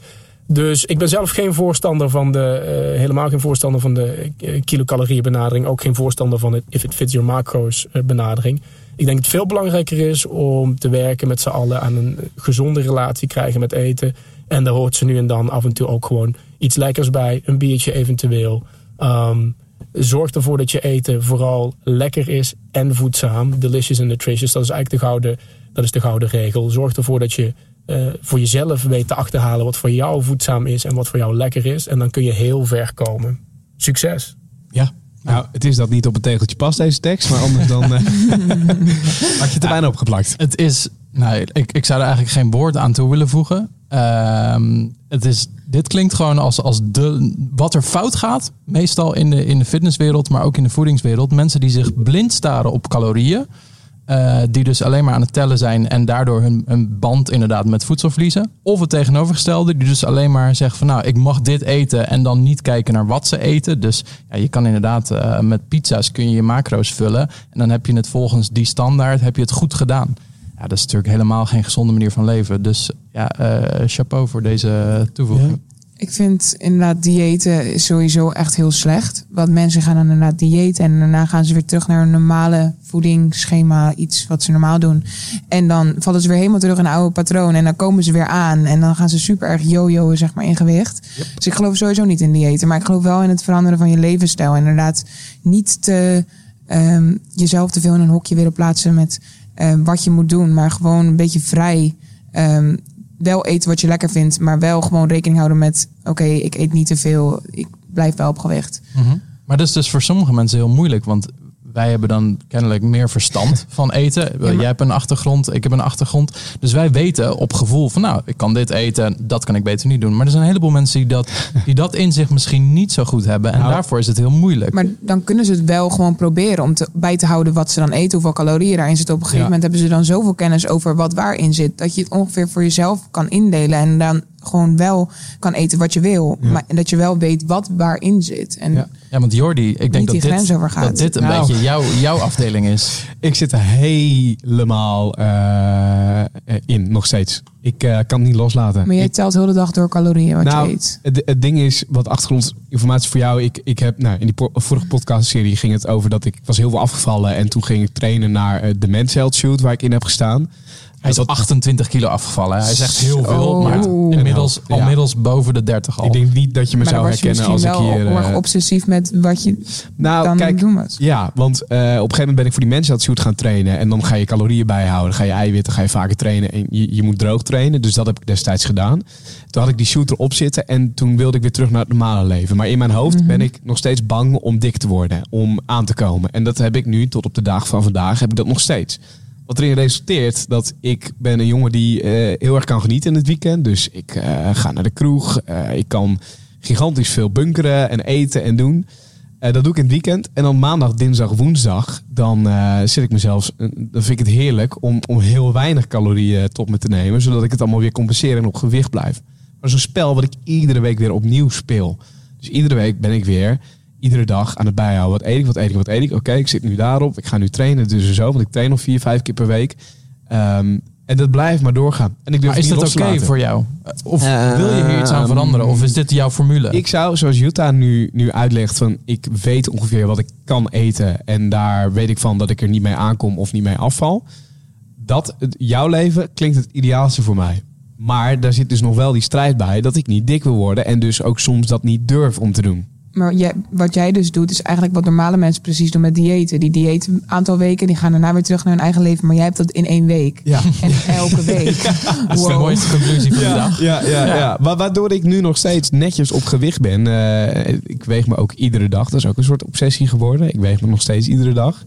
Dus ik ben zelf geen voorstander van de, uh, helemaal geen voorstander van de uh, kilocalorieën benadering. Ook geen voorstander van het if it fits your macros uh, benadering. Ik denk dat het veel belangrijker is om te werken met z'n allen aan een gezonde relatie krijgen met eten. En daar hoort ze nu en dan af en toe ook gewoon iets lekkers bij. Een biertje eventueel. Um, zorg ervoor dat je eten vooral lekker is en voedzaam. Delicious and nutritious. Dat is eigenlijk de gouden, dat is de gouden regel. Zorg ervoor dat je uh, voor jezelf weet te achterhalen wat voor jou voedzaam is en wat voor jou lekker is. En dan kun je heel ver komen. Succes! Ja, nou, het is dat niet op het tegeltje past, deze tekst. Maar anders dan uh, had je er bijna opgeplakt. Het is, nou, ik, ik zou er eigenlijk geen woord aan toe willen voegen. Uh, het is, dit klinkt gewoon als, als de, wat er fout gaat. Meestal in de, in de fitnesswereld, maar ook in de voedingswereld. Mensen die zich blind staren op calorieën. Uh, die dus alleen maar aan het tellen zijn en daardoor hun, band inderdaad met voedsel verliezen. Of het tegenovergestelde, die dus alleen maar zeggen van nou, ik mag dit eten en dan niet kijken naar wat ze eten. Dus ja, je kan inderdaad uh, met pizza's kun je je macro's vullen en dan heb je het volgens die standaard, heb je het goed gedaan. Ja, dat is natuurlijk helemaal geen gezonde manier van leven. Dus ja, uh, chapeau voor deze toevoeging. Ik vind inderdaad diëten sowieso echt heel slecht. Want mensen gaan dan inderdaad diëten en daarna gaan ze weer terug naar een normale voedingsschema, iets wat ze normaal doen. En dan vallen ze weer helemaal terug in een oude patroon en dan komen ze weer aan en dan gaan ze super erg jojoen zeg maar in gewicht. Yep. Dus ik geloof sowieso niet in diëten, maar ik geloof wel in het veranderen van je levensstijl. Inderdaad, niet te um, jezelf te veel in een hokje willen plaatsen met um, wat je moet doen, maar gewoon een beetje vrij. Um, wel eten wat je lekker vindt, maar wel gewoon rekening houden met: oké, ik eet niet te veel, ik blijf wel op gewicht. -hmm. Maar dat is dus voor sommige mensen heel moeilijk, want wij hebben dan kennelijk meer verstand van eten. Ja, maar... Jij hebt een achtergrond, ik heb een achtergrond. Dus wij weten op gevoel van nou, ik kan dit eten, dat kan ik beter niet doen. Maar er zijn een heleboel mensen die dat, die dat inzicht misschien niet zo goed hebben. En nou, daarvoor is het heel moeilijk. Maar dan kunnen ze het wel gewoon proberen om te, bij te houden wat ze dan eten, hoeveel calorieën daarin zitten. Op een gegeven ja. moment hebben ze dan zoveel kennis over wat waarin zit, dat je het ongeveer voor jezelf kan indelen. En dan gewoon wel kan eten wat je wil. Ja. Maar dat je wel weet wat waarin zit. En ja. Ja, want Jordi, ik denk dat dit, dat dit een nou. beetje jouw, jouw afdeling is. Ik zit er helemaal uh, in, nog steeds. Ik uh, kan het niet loslaten. Maar jij ik, telt heel de dag door calorieën wat nou, je eet. Het, het ding is, wat achtergrondinformatie voor jou. Ik, ik heb, nou, in die po vorige podcastserie ging het over dat ik was heel veel afgevallen. En toen ging ik trainen naar uh, de Men's Health Shoot waar ik in heb gestaan. Hij is Dat- 28 kilo afgevallen. hè. Hij is echt heel veel. Maar inmiddels, Ja. inmiddels boven de 30 al. Ik denk niet dat je me maar zou herkennen als ik hier... heel erg eh, obsessief met wat je nou, dan kijk, doen was. Ja, want eh, op een gegeven moment ben ik voor die mensen shoot gaan trainen. En dan ga je calorieën bijhouden. Dan ga je eiwitten, ga je vaker trainen. En je, je moet droog trainen. Dus dat heb ik destijds gedaan. Toen had ik die shoot erop zitten. En toen wilde ik weer terug naar het normale leven. Maar in mijn hoofd ben ik nog steeds bang om dik te worden. Om aan te komen. En dat heb ik nu, tot op de dag van vandaag, heb ik dat nog steeds. Wat erin resulteert dat ik ben een jongen die eh, heel erg kan genieten in het weekend. Dus ik eh, ga naar de kroeg. Eh, ik kan gigantisch veel bunkeren en eten en doen. Dat doe ik in het weekend. En dan maandag, dinsdag, woensdag, dan zit ik mezelf. Dan vind ik het heerlijk om, om heel weinig calorieën tot me te nemen. Zodat ik het allemaal weer compenseer en op gewicht blijf. Maar een spel wat ik iedere week weer opnieuw speel. Dus iedere week ben ik weer, iedere dag aan het bijhouden. Wat eet ik, wat eet ik, wat eet ik. Oké, ik zit nu daarop. Ik ga nu trainen, dus zo. Want ik train nog vier, vijf keer per week. Ehm, en dat blijft maar doorgaan. En ik durf Maar is dat oké voor jou? Of wil je hier iets aan veranderen? Of is dit jouw formule? Ik zou, zoals Jutta nu, nu uitlegt, van ik weet ongeveer wat ik kan eten. En daar weet ik van dat ik er niet mee aankom of niet mee afval. Dat, jouw leven klinkt het ideaalste voor mij. Maar daar zit dus nog wel die strijd bij dat ik niet dik wil worden. En dus ook soms dat niet durf om te doen. Maar jij, wat jij dus doet, is eigenlijk wat normale mensen precies doen met diëten. Die diëten een aantal weken, die gaan daarna weer terug naar hun eigen leven. Maar jij hebt dat in één week. Ja. En elke week. Dat is de mooiste conclusie van de dag. Ja, ja, ja. Wa- Waardoor ik nu nog steeds netjes op gewicht ben. Eh, ik weeg me ook iedere dag. Dat is ook een soort obsessie geworden. Ik weeg me nog steeds iedere dag.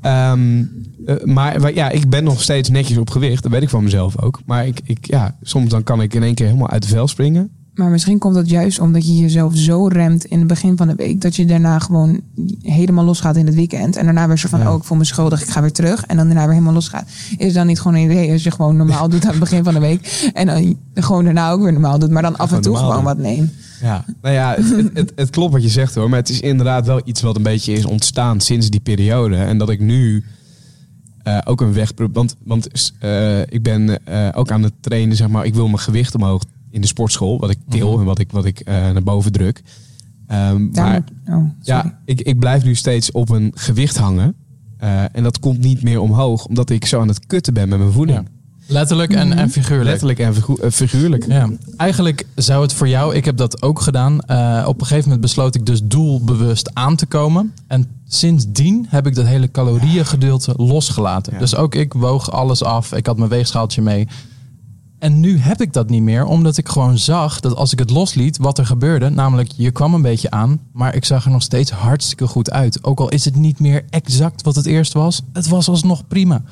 Ehm, eh, maar, maar ja, ik ben nog steeds netjes op gewicht. Dat weet ik van mezelf ook. Maar ik, ik, ja, soms dan kan ik in één keer helemaal uit de vel springen. Maar misschien komt dat juist omdat je jezelf zo remt in het begin van de week. Dat je daarna gewoon helemaal losgaat in het weekend. En daarna weer zo van, Ja. oh ik voel me schuldig, ik ga weer terug. En dan daarna weer helemaal losgaat. Is het dan niet gewoon een idee als je gewoon normaal doet aan het begin van de week. En dan gewoon daarna ook weer normaal doet. Maar dan af en toe gewoon doen. wat neemt. Ja, nou ja, het, het, het, het klopt wat je zegt hoor. Maar het is inderdaad wel iets wat een beetje is ontstaan sinds die periode. En dat ik nu eh, ook een weg... Want, want eh, ik ben eh, ook aan het trainen, zeg maar. Ik wil mijn gewicht omhoog in de sportschool. Wat ik til en wat ik, wat ik eh, naar boven druk. Ehm, maar oh, ja, ik, ik blijf nu steeds op een gewicht hangen. Eh, en dat komt niet meer omhoog, omdat ik zo aan het kutten ben met mijn voeding. Ja. Letterlijk en, en figuurlijk. Letterlijk en figu- eh, figuurlijk. Ja, eigenlijk zou het voor jou, ik heb dat ook gedaan. eh, op een gegeven moment besloot ik dus doelbewust aan te komen. En sindsdien heb ik dat hele calorieëngedeelte losgelaten. Ja. Dus ook ik woog alles af. Ik had mijn weegschaaltje mee. En nu heb ik dat niet meer, omdat ik gewoon zag dat als ik het losliet, wat er gebeurde. Namelijk, je kwam een beetje aan, maar ik zag er nog steeds hartstikke goed uit. Ook al is het niet meer exact wat het eerst was, het was alsnog prima.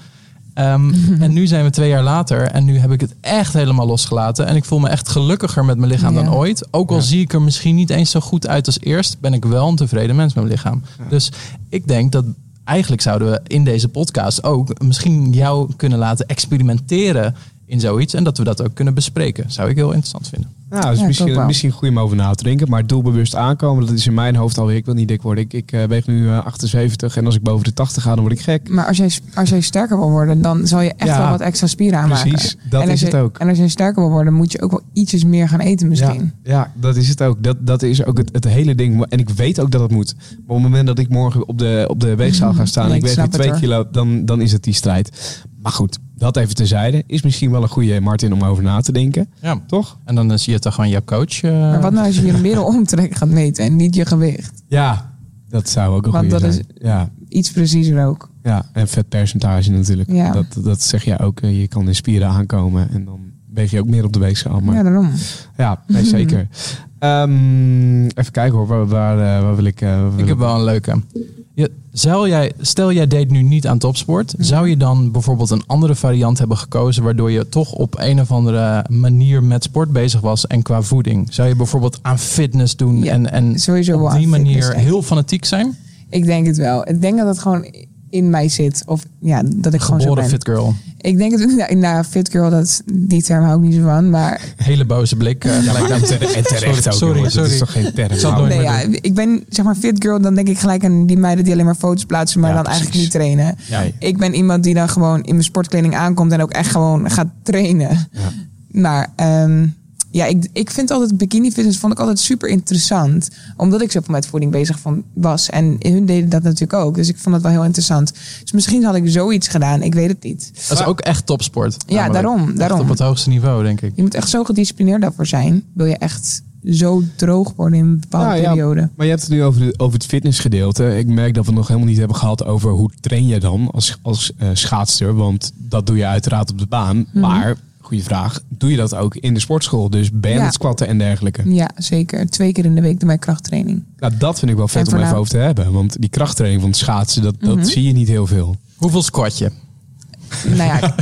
Ehm, en nu zijn we twee jaar later en nu heb ik het echt helemaal losgelaten. En ik voel me echt gelukkiger met mijn lichaam Ja. dan ooit. Ook al Ja. zie ik er misschien niet eens zo goed uit als eerst, ben ik wel een tevreden mens met mijn lichaam. Dus ik denk dat eigenlijk zouden we in deze podcast ook misschien jou kunnen laten experimenteren in zoiets. En dat we dat ook kunnen bespreken. Zou ik heel interessant vinden. Nou, dat is Ja, misschien, misschien goed om over na te denken. Maar doelbewust aankomen, dat is in mijn hoofd alweer. Ik wil niet dik worden. Ik, ik eh, weeg nu eh, 78 en als ik boven de 80 ga, dan word ik gek. Maar als jij, als jij sterker wil worden, dan zal je echt Ja, wel wat extra spieren aanmaken. precies. Dat is je, het ook. En als jij sterker wil worden, moet je ook wel ietsjes meer gaan eten misschien. Ja, ja, dat is het ook. Dat, dat is ook het, het hele ding. En ik weet ook dat het moet. Maar op het moment dat ik morgen op de, op de weegschaal ga staan en ik ik weeg weer snap het, 2 hoor. kilo, dan, dan is het die strijd. Maar goed, dat even terzijde. Is misschien wel een goede Martin om over na te denken. Ja. Toch? En dan zie je toch gewoon jouw coach. eh, Maar wat nou als je je middelomtrek gaat meten en niet je gewicht? Ja, dat zou ook een Want goede dat zijn. Ja, Iets preciezer ook. ja, en vetpercentage natuurlijk. Ja. Dat, dat zeg jij ook. eh, Je kan in spieren aankomen en dan weeg je ook meer op de weegschaal. Maar Ja, daarom. Ja, nee, zeker. Ehm, even kijken hoor, waar, waar, eh, waar wil ik... eh, waar wil Ik heb wel een leuke. Je, stel, jij, stel jij deed nu niet aan topsport. Zou je dan bijvoorbeeld een andere variant hebben gekozen... waardoor je toch op een of andere manier met sport bezig was en qua voeding? Zou je bijvoorbeeld aan fitness doen Ja, en, en sowieso wel op die manier heel fanatiek zijn? Ik denk het wel. Ik denk dat het gewoon in mij zit. Of ja, dat ik gewoon zo ben. fit girl. Ik denk het, nou, nou, fit girl, dat, die term hou ik niet zo van. Maar Hele boze blik. eh, gelijk terecht sorry, sorry. Dat is toch geen term? Ik zal nooit nee, meer ja, doen. ik ben zeg maar fit girl. Dan denk ik gelijk aan die meiden die alleen maar foto's plaatsen. Maar Ja, dan eigenlijk niet trainen. Ja, ja. Ik ben iemand die dan gewoon in mijn sportkleding aankomt. En ook echt gewoon gaat trainen. Ja. Maar ehm, Ja, ik, ik vind altijd bikini fitness vond ik altijd super interessant. Omdat ik zoveel met voeding bezig van, was. En hun deden dat natuurlijk ook. Dus ik vond het wel heel interessant. Dus misschien had ik zoiets gedaan. Ik weet het niet. Dat is ook echt topsport. Ja, namelijk. daarom, Echt daarom. op het hoogste niveau, denk ik. Je moet echt zo gedisciplineerd daarvoor zijn. Wil je echt zo droog worden in een bepaalde Ja, ja. periode. Maar je hebt het nu over, de, over het fitnessgedeelte. Ik merk dat we het nog helemaal niet hebben gehad over hoe train je dan als, als eh, schaatster. Want dat doe je uiteraard op de baan. Mhm. Maar, goede vraag, doe je dat ook in de sportschool? Dus ben Ja. squatten en dergelijke? Ja, zeker. Twee keer in de week doe mijn krachttraining. Nou, dat vind ik wel vet om even over te hebben. Want die krachttraining van het schaatsen, dat, Mhm. dat zie je niet heel veel. Hoeveel squat je? Nou ja,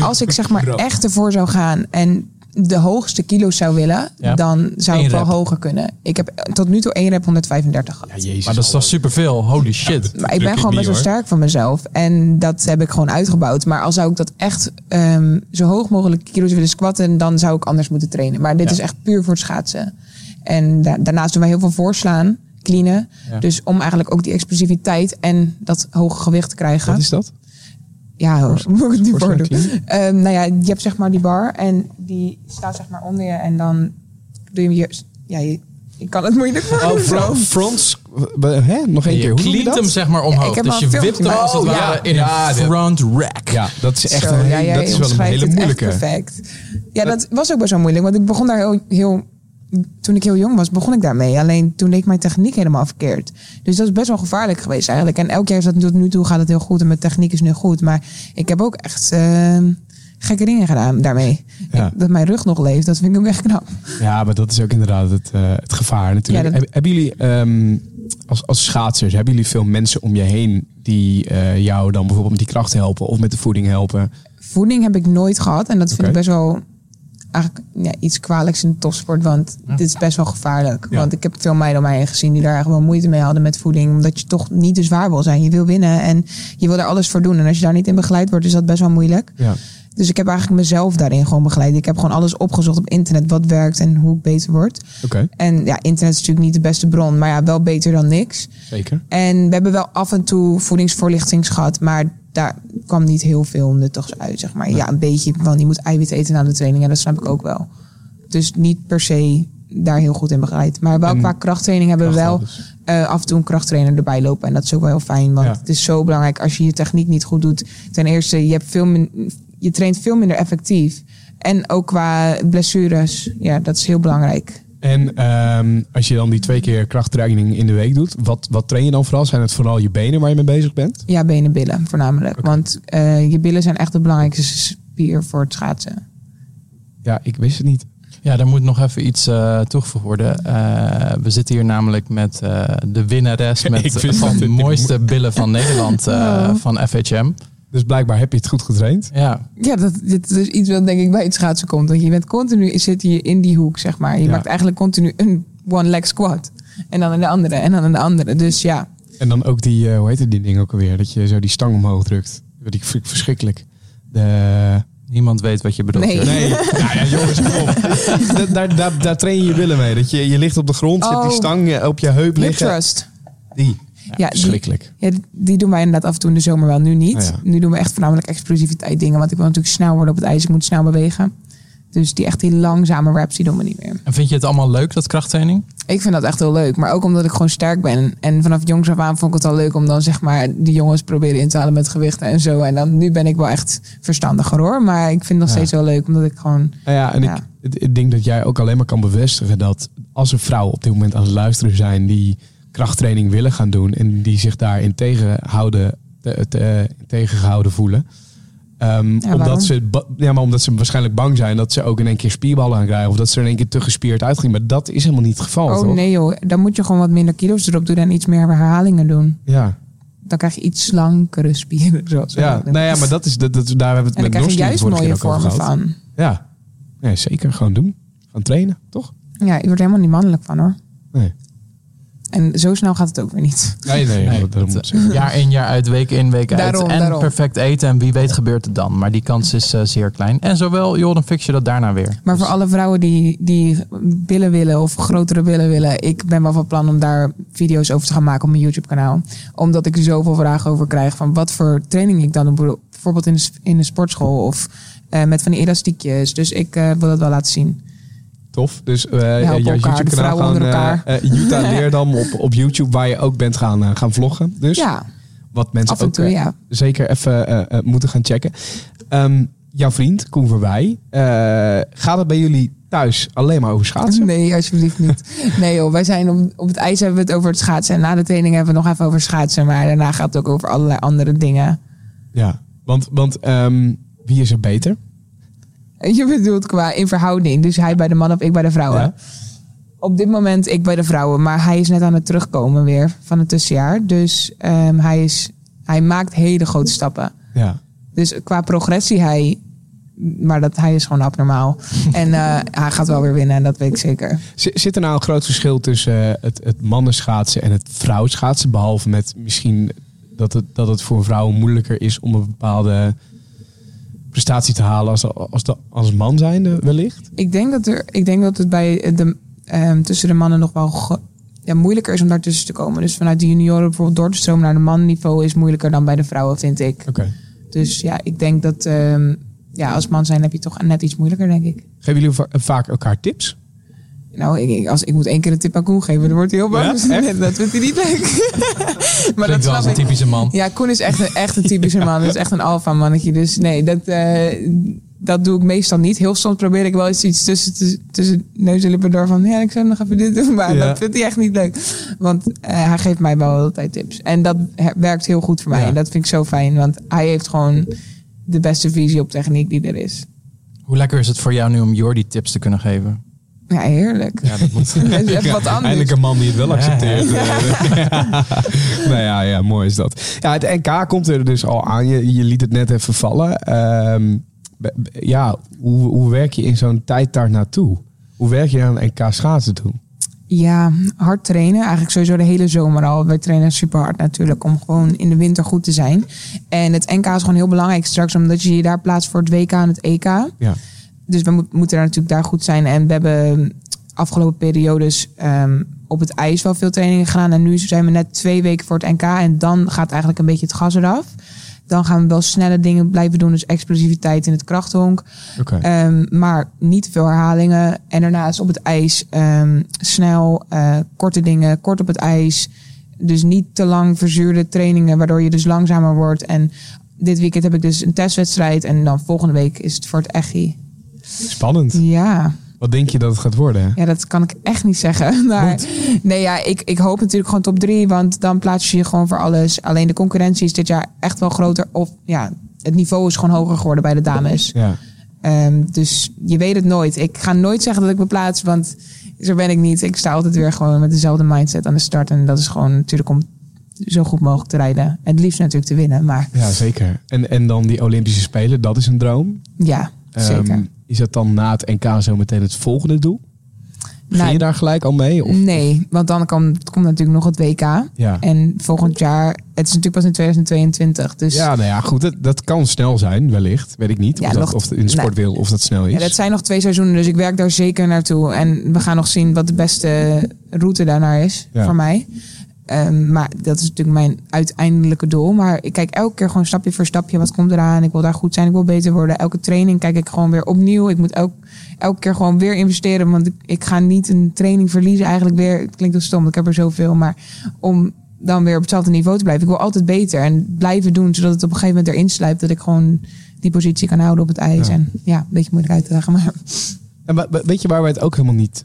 als ik zeg maar echt ervoor zou gaan en de hoogste kilo's zou willen, Ja. dan zou Eén ik wel rep. hoger kunnen. Ik heb tot nu toe één rep 135 gehad. jezus. Maar dat is toch superveel? Holy shit. Maar ik ben gewoon best wel sterk van mezelf. En dat heb ik gewoon uitgebouwd. Maar als zou ik dat echt ehm, zo hoog mogelijk kilo's willen squatten, dan zou ik anders moeten trainen. Maar dit Ja. is echt puur voor het schaatsen. En da- daarnaast doen wij heel veel voorslaan, cleanen. Ja. Dus om eigenlijk ook die explosiviteit en dat hoge gewicht te krijgen. Wat is dat? Ja, hoe moet ik het nu voor doen? Ehm, nou ja, je hebt zeg maar die bar en die staat zeg maar onder je. En dan doe je hier... Ja, je, ik kan het moeilijk Oh, voordoen. front, fronts. Hè? Nog één Je keer. Hoe je cleant dat? hem zeg maar omhoog. ik heb dus al je wipt hem als het Oh, ware ja. in Ja, een front rack. Ja, dat is echt Zo, een, ja, dat is wel een hele het echt moeilijke. perfect. Ja, dat was ook best wel moeilijk. Want ik begon daar heel, heel... Toen ik heel jong was, begon ik daarmee. Alleen toen deed ik mijn techniek helemaal verkeerd. Dus dat is best wel gevaarlijk geweest eigenlijk. En elk jaar is dat tot nu toe gaat het heel goed. En mijn techniek is nu goed. Maar ik heb ook echt ehm, gekke dingen gedaan daarmee. Ja. Ik- dat mijn rug nog leeft, dat vind ik ook echt knap. Ja, maar dat is ook inderdaad het, eh, het gevaar natuurlijk. Ja, dat- Heb- Hebben jullie ehm, als, als schaatsers, hebben jullie veel mensen om je heen die eh, jou dan bijvoorbeeld met die krachten helpen of met de voeding helpen? Voeding heb ik nooit gehad. En dat vind ik best wel eigenlijk ja, iets kwalijks in de topsport. Want dit is best wel gevaarlijk. Ja. Want ik heb veel meiden om mij heen gezien die daar echt wel moeite mee hadden met voeding. Omdat je toch niet te zwaar wil zijn. Je wil winnen en je wil er alles voor doen. En als je daar niet in begeleid wordt, is dat best wel moeilijk. Ja. Dus ik heb eigenlijk mezelf daarin gewoon begeleid. Ik heb gewoon alles opgezocht op internet. Wat werkt en hoe ik beter word. Oké, En ja, internet is natuurlijk niet de beste bron. Maar ja, wel beter dan niks. zeker. En we hebben wel af en toe voedingsvoorlichting gehad, maar daar kwam niet heel veel nuttigs uit, zeg maar. Ja, een beetje, want je moet eiwit eten na de training en dat snap ik ook wel. Dus niet per se daar heel goed in begeleid. Maar wel En qua krachttraining hebben we wel dus. eh, af en toe een krachttrainer erbij lopen. En dat is ook wel heel fijn, want Ja. het is zo belangrijk als je je techniek niet goed doet. Ten eerste, je, hebt veel je traint veel minder effectief. En ook qua blessures, ja, dat is heel belangrijk. En ehm, als je dan die twee keer krachttraining in de week doet, wat, wat train je dan vooral? Zijn het vooral je benen waar je mee bezig bent? Ja, benen, billen voornamelijk. Want eh, je billen zijn echt de belangrijkste spier voor het schaatsen. Ja, ik wist het niet. Ja, daar moet nog even iets eh, toegevoegd worden. Eh, we zitten hier namelijk met eh, de winnares met van de mooiste billen van Nederland eh, Oh. van FHM. Dus blijkbaar heb je het goed getraind. Ja, Ja, dat, dit is iets wat denk ik bij het schaatsen komt. Want je bent continu, zit hier in die hoek, zeg maar. Je Ja. maakt eigenlijk continu een one leg squat. En dan in de andere, en dan in de andere. Dus ja, En dan ook die, eh, hoe heet die ding ook alweer? Dat je zo die stang omhoog drukt. Die vind ik verschrikkelijk. De... niemand weet wat je bedoelt. Nee. Jordi. Nee, ja, ja, jongens, kom op. Daar, daar, daar train je je billen mee. Dat je, je ligt op de grond, je hebt die Oh. stang eh, op je heup hip liggen. thrust. Die. Ja, die, ja, die- doen wij inderdaad af en toe in de zomer wel. Nu niet. Ja. Nu doen we echt voornamelijk explosiviteit dingen. Want ik wil natuurlijk snel worden op het ijs. Ik moet snel bewegen. Dus die echt die langzame raps, die doen we niet meer. En vind je het allemaal leuk, dat krachttraining? Ik vind dat echt heel leuk. Maar ook omdat ik gewoon sterk ben. En vanaf jongs af aan vond ik het al leuk om dan zeg maar die jongens proberen in te halen met gewichten en zo. En dan nu ben ik wel echt verstandiger hoor. Maar ik vind het nog Ja. steeds wel leuk omdat ik gewoon. Nou ja, en Ja. Ik, ik denk dat jij ook alleen maar kan bevestigen dat als er vrouwen op dit moment aan het luisteren zijn die krachttraining willen gaan doen en die zich daarin tegenhouden, te, te- tegengehouden voelen. Ehm, Ja, omdat, ze, ja, maar omdat ze waarschijnlijk bang zijn dat ze ook in één keer spierballen gaan krijgen. Of dat ze in één keer te gespierd uitgingen. Maar dat is helemaal niet het geval, Oh toch? nee joh, dan moet je gewoon wat minder kilo's erop doen en iets meer herhalingen doen. Ja, Dan krijg je iets slankere spieren. Zoals ja. Nou ja, maar dat is, dat, dat, daar hebben we en het dan met Norsling juist mooie vormen van. Ja. ja, zeker. Gewoon doen. Gaan trainen, toch? Ja, je wordt helemaal niet mannelijk van hoor. Nee. En zo snel gaat het ook weer niet. Nee, nee. Nee, dat, moet eh, jaar in, jaar uit, week in, week uit. Daarom, en daarom. perfect eten. En wie weet gebeurt het dan. Maar die kans is eh, zeer klein. En zowel Jordan fix je dat daarna weer. Maar Dus- voor alle vrouwen die, die billen willen of grotere billen willen, ik ben wel van plan om daar video's over te gaan maken op mijn YouTube kanaal. Omdat ik zoveel vragen over krijg van wat voor training ik dan doe. Bijvoorbeeld in de, in de sportschool of eh, met van die elastiekjes. Dus ik eh, wil dat wel laten zien. Tof. Dus de YouTube-kanaal vrouwen gaan... eh, Jutta Leerdam op, op YouTube, waar je ook bent gaan, eh, gaan vloggen. Dus Ja, wat mensen ook eh, ja. zeker even eh, moeten gaan checken. Ehm, jouw vriend, Koen Verwij, gaat het bij jullie thuis alleen maar over schaatsen? Nee, alsjeblieft niet. Nee joh, wij zijn op, op het ijs hebben we het over het schaatsen. En na de training hebben we nog even over schaatsen. Maar daarna gaat het ook over allerlei andere dingen. Ja, want, want ehm, wie is er beter? Je bedoelt qua in verhouding. Dus hij bij de mannen of ik bij de vrouwen. Ja. Op dit moment ik bij de vrouwen. Maar hij is net aan het terugkomen weer van het tussenjaar. Dus ehm, hij, is, hij maakt hele grote stappen. Ja. Dus qua progressie hij... Maar dat, hij is gewoon abnormaal. en eh, hij gaat wel weer winnen, dat weet ik zeker. Zit er nou een groot verschil tussen eh, het, het mannenschaatsen en het vrouwenschaatsen? Behalve met misschien dat het, dat het voor een vrouw moeilijker is om een bepaalde prestatie te halen als, als, de, als man zijnde wellicht? Ik denk dat, er, ik denk dat het bij de, ehm, tussen de mannen nog wel ge- ja, moeilijker is om daartussen te komen. Dus vanuit de junioren bijvoorbeeld door te stromen naar de mannenniveau is moeilijker dan bij de vrouwen, vind ik. Oké. Dus ja, ik denk dat ehm, ja, als man zijn heb je toch net iets moeilijker, denk ik. Geven jullie va- vaak elkaar tips? Nou, ik, ik- als, ik moet één keer een tip aan Koen geven, dan wordt hij heel boos. Ja? Dat vindt hij niet leuk. maar wel als een typische man. Ja, Koen is echt een, echt een typische man. Dat is echt een alfa mannetje. Dus nee, dat, eh, dat doe ik meestal niet. Heel soms probeer ik wel eens iets tussen, tussen, tussen neus en lippen door van... Ja, ik zou nog even dit doen. Maar Ja. dat vindt hij echt niet leuk. Want eh, hij geeft mij wel altijd tips. En dat werkt heel goed voor mij. Ja. En dat vind ik zo fijn. Want hij heeft gewoon de beste visie op techniek die er is. Hoe lekker is het voor jou nu om Jordi tips te kunnen geven? Ja, heerlijk. Ja, dat moet. Wat anders. Eindelijk een man die het wel Ja. accepteert. Ja. nou ja, ja, mooi is dat. Ja, het NK komt er dus al aan. Je, je liet het net even vallen. Ehm, be- ja, hoe, hoe werk je in zo'n tijd daar naartoe? Hoe werk je aan een NK schaatsen toe? Ja, hard trainen. Eigenlijk sowieso de hele zomer al. Wij trainen super hard natuurlijk om gewoon in de winter goed te zijn. En het NK is gewoon heel belangrijk straks, omdat je je daar plaatst voor het WK en het EK. Ja. Dus we moet- moeten daar natuurlijk daar goed zijn. En we hebben afgelopen periodes ehm, op het ijs wel veel trainingen gedaan. En nu zijn we net twee weken voor het NK. En dan gaat eigenlijk een beetje het gas eraf. Dan gaan we wel snelle dingen blijven doen. Dus explosiviteit in het krachthonk. Ehm, maar niet te veel herhalingen. En daarnaast op het ijs ehm, snel, eh, korte dingen, kort op het ijs. Dus niet te lang verzuurde trainingen, waardoor je dus langzamer wordt. En dit weekend heb ik dus een testwedstrijd. En dan volgende week is het voor het Echi. Spannend. Ja, Wat denk je dat het gaat worden? ja, dat kan ik echt niet zeggen. Maar nee, ja, ik, ik hoop natuurlijk gewoon top drie. Want dan plaats je je gewoon voor alles. Alleen de concurrentie is dit jaar echt wel groter. Of ja, het niveau is gewoon hoger geworden bij de dames. Ja. Ehm, dus je weet het nooit. Ik ga nooit zeggen dat ik me plaats, want zo ben ik niet. Ik sta altijd weer gewoon met dezelfde mindset aan de start. En dat is gewoon natuurlijk om zo goed mogelijk te rijden. Het liefst natuurlijk te winnen, maar ja, zeker. En, en dan die Olympische Spelen, dat is een droom. ja, zeker. Is dat dan na het NK zo meteen het volgende doel? Begin Nou, je daar gelijk al mee? Of? Nee, want dan kan, komt natuurlijk nog het WK. Ja. En volgend jaar, het is natuurlijk pas in 2022. Dus Ja, nou ja, goed. Dat, dat kan snel zijn, wellicht. Weet ik niet. Ja, of, dat, nog- of in de sportwereld of dat snel is. Ja, dat zijn nog twee seizoenen, dus ik werk daar zeker naartoe. En we gaan nog zien wat de beste route daarnaar is Ja. voor mij. Ehm, maar dat is natuurlijk mijn uiteindelijke doel. Maar ik kijk elke keer gewoon stapje voor stapje. Wat komt eraan? Ik wil daar goed zijn. Ik wil beter worden. Elke training kijk ik gewoon weer opnieuw. Ik moet elk, elke keer gewoon weer investeren. Want ik, ik ga niet een training verliezen. Eigenlijk weer. Het klinkt heel stom. Ik heb er zoveel. Maar om dan weer op hetzelfde niveau te blijven. Ik wil altijd beter. En blijven doen. Zodat het op een gegeven moment erin sluipt. Dat ik gewoon die positie kan houden op het ijs. Ja. En ja, een beetje moeilijk uit te leggen. Maar En weet je waar we het ook helemaal niet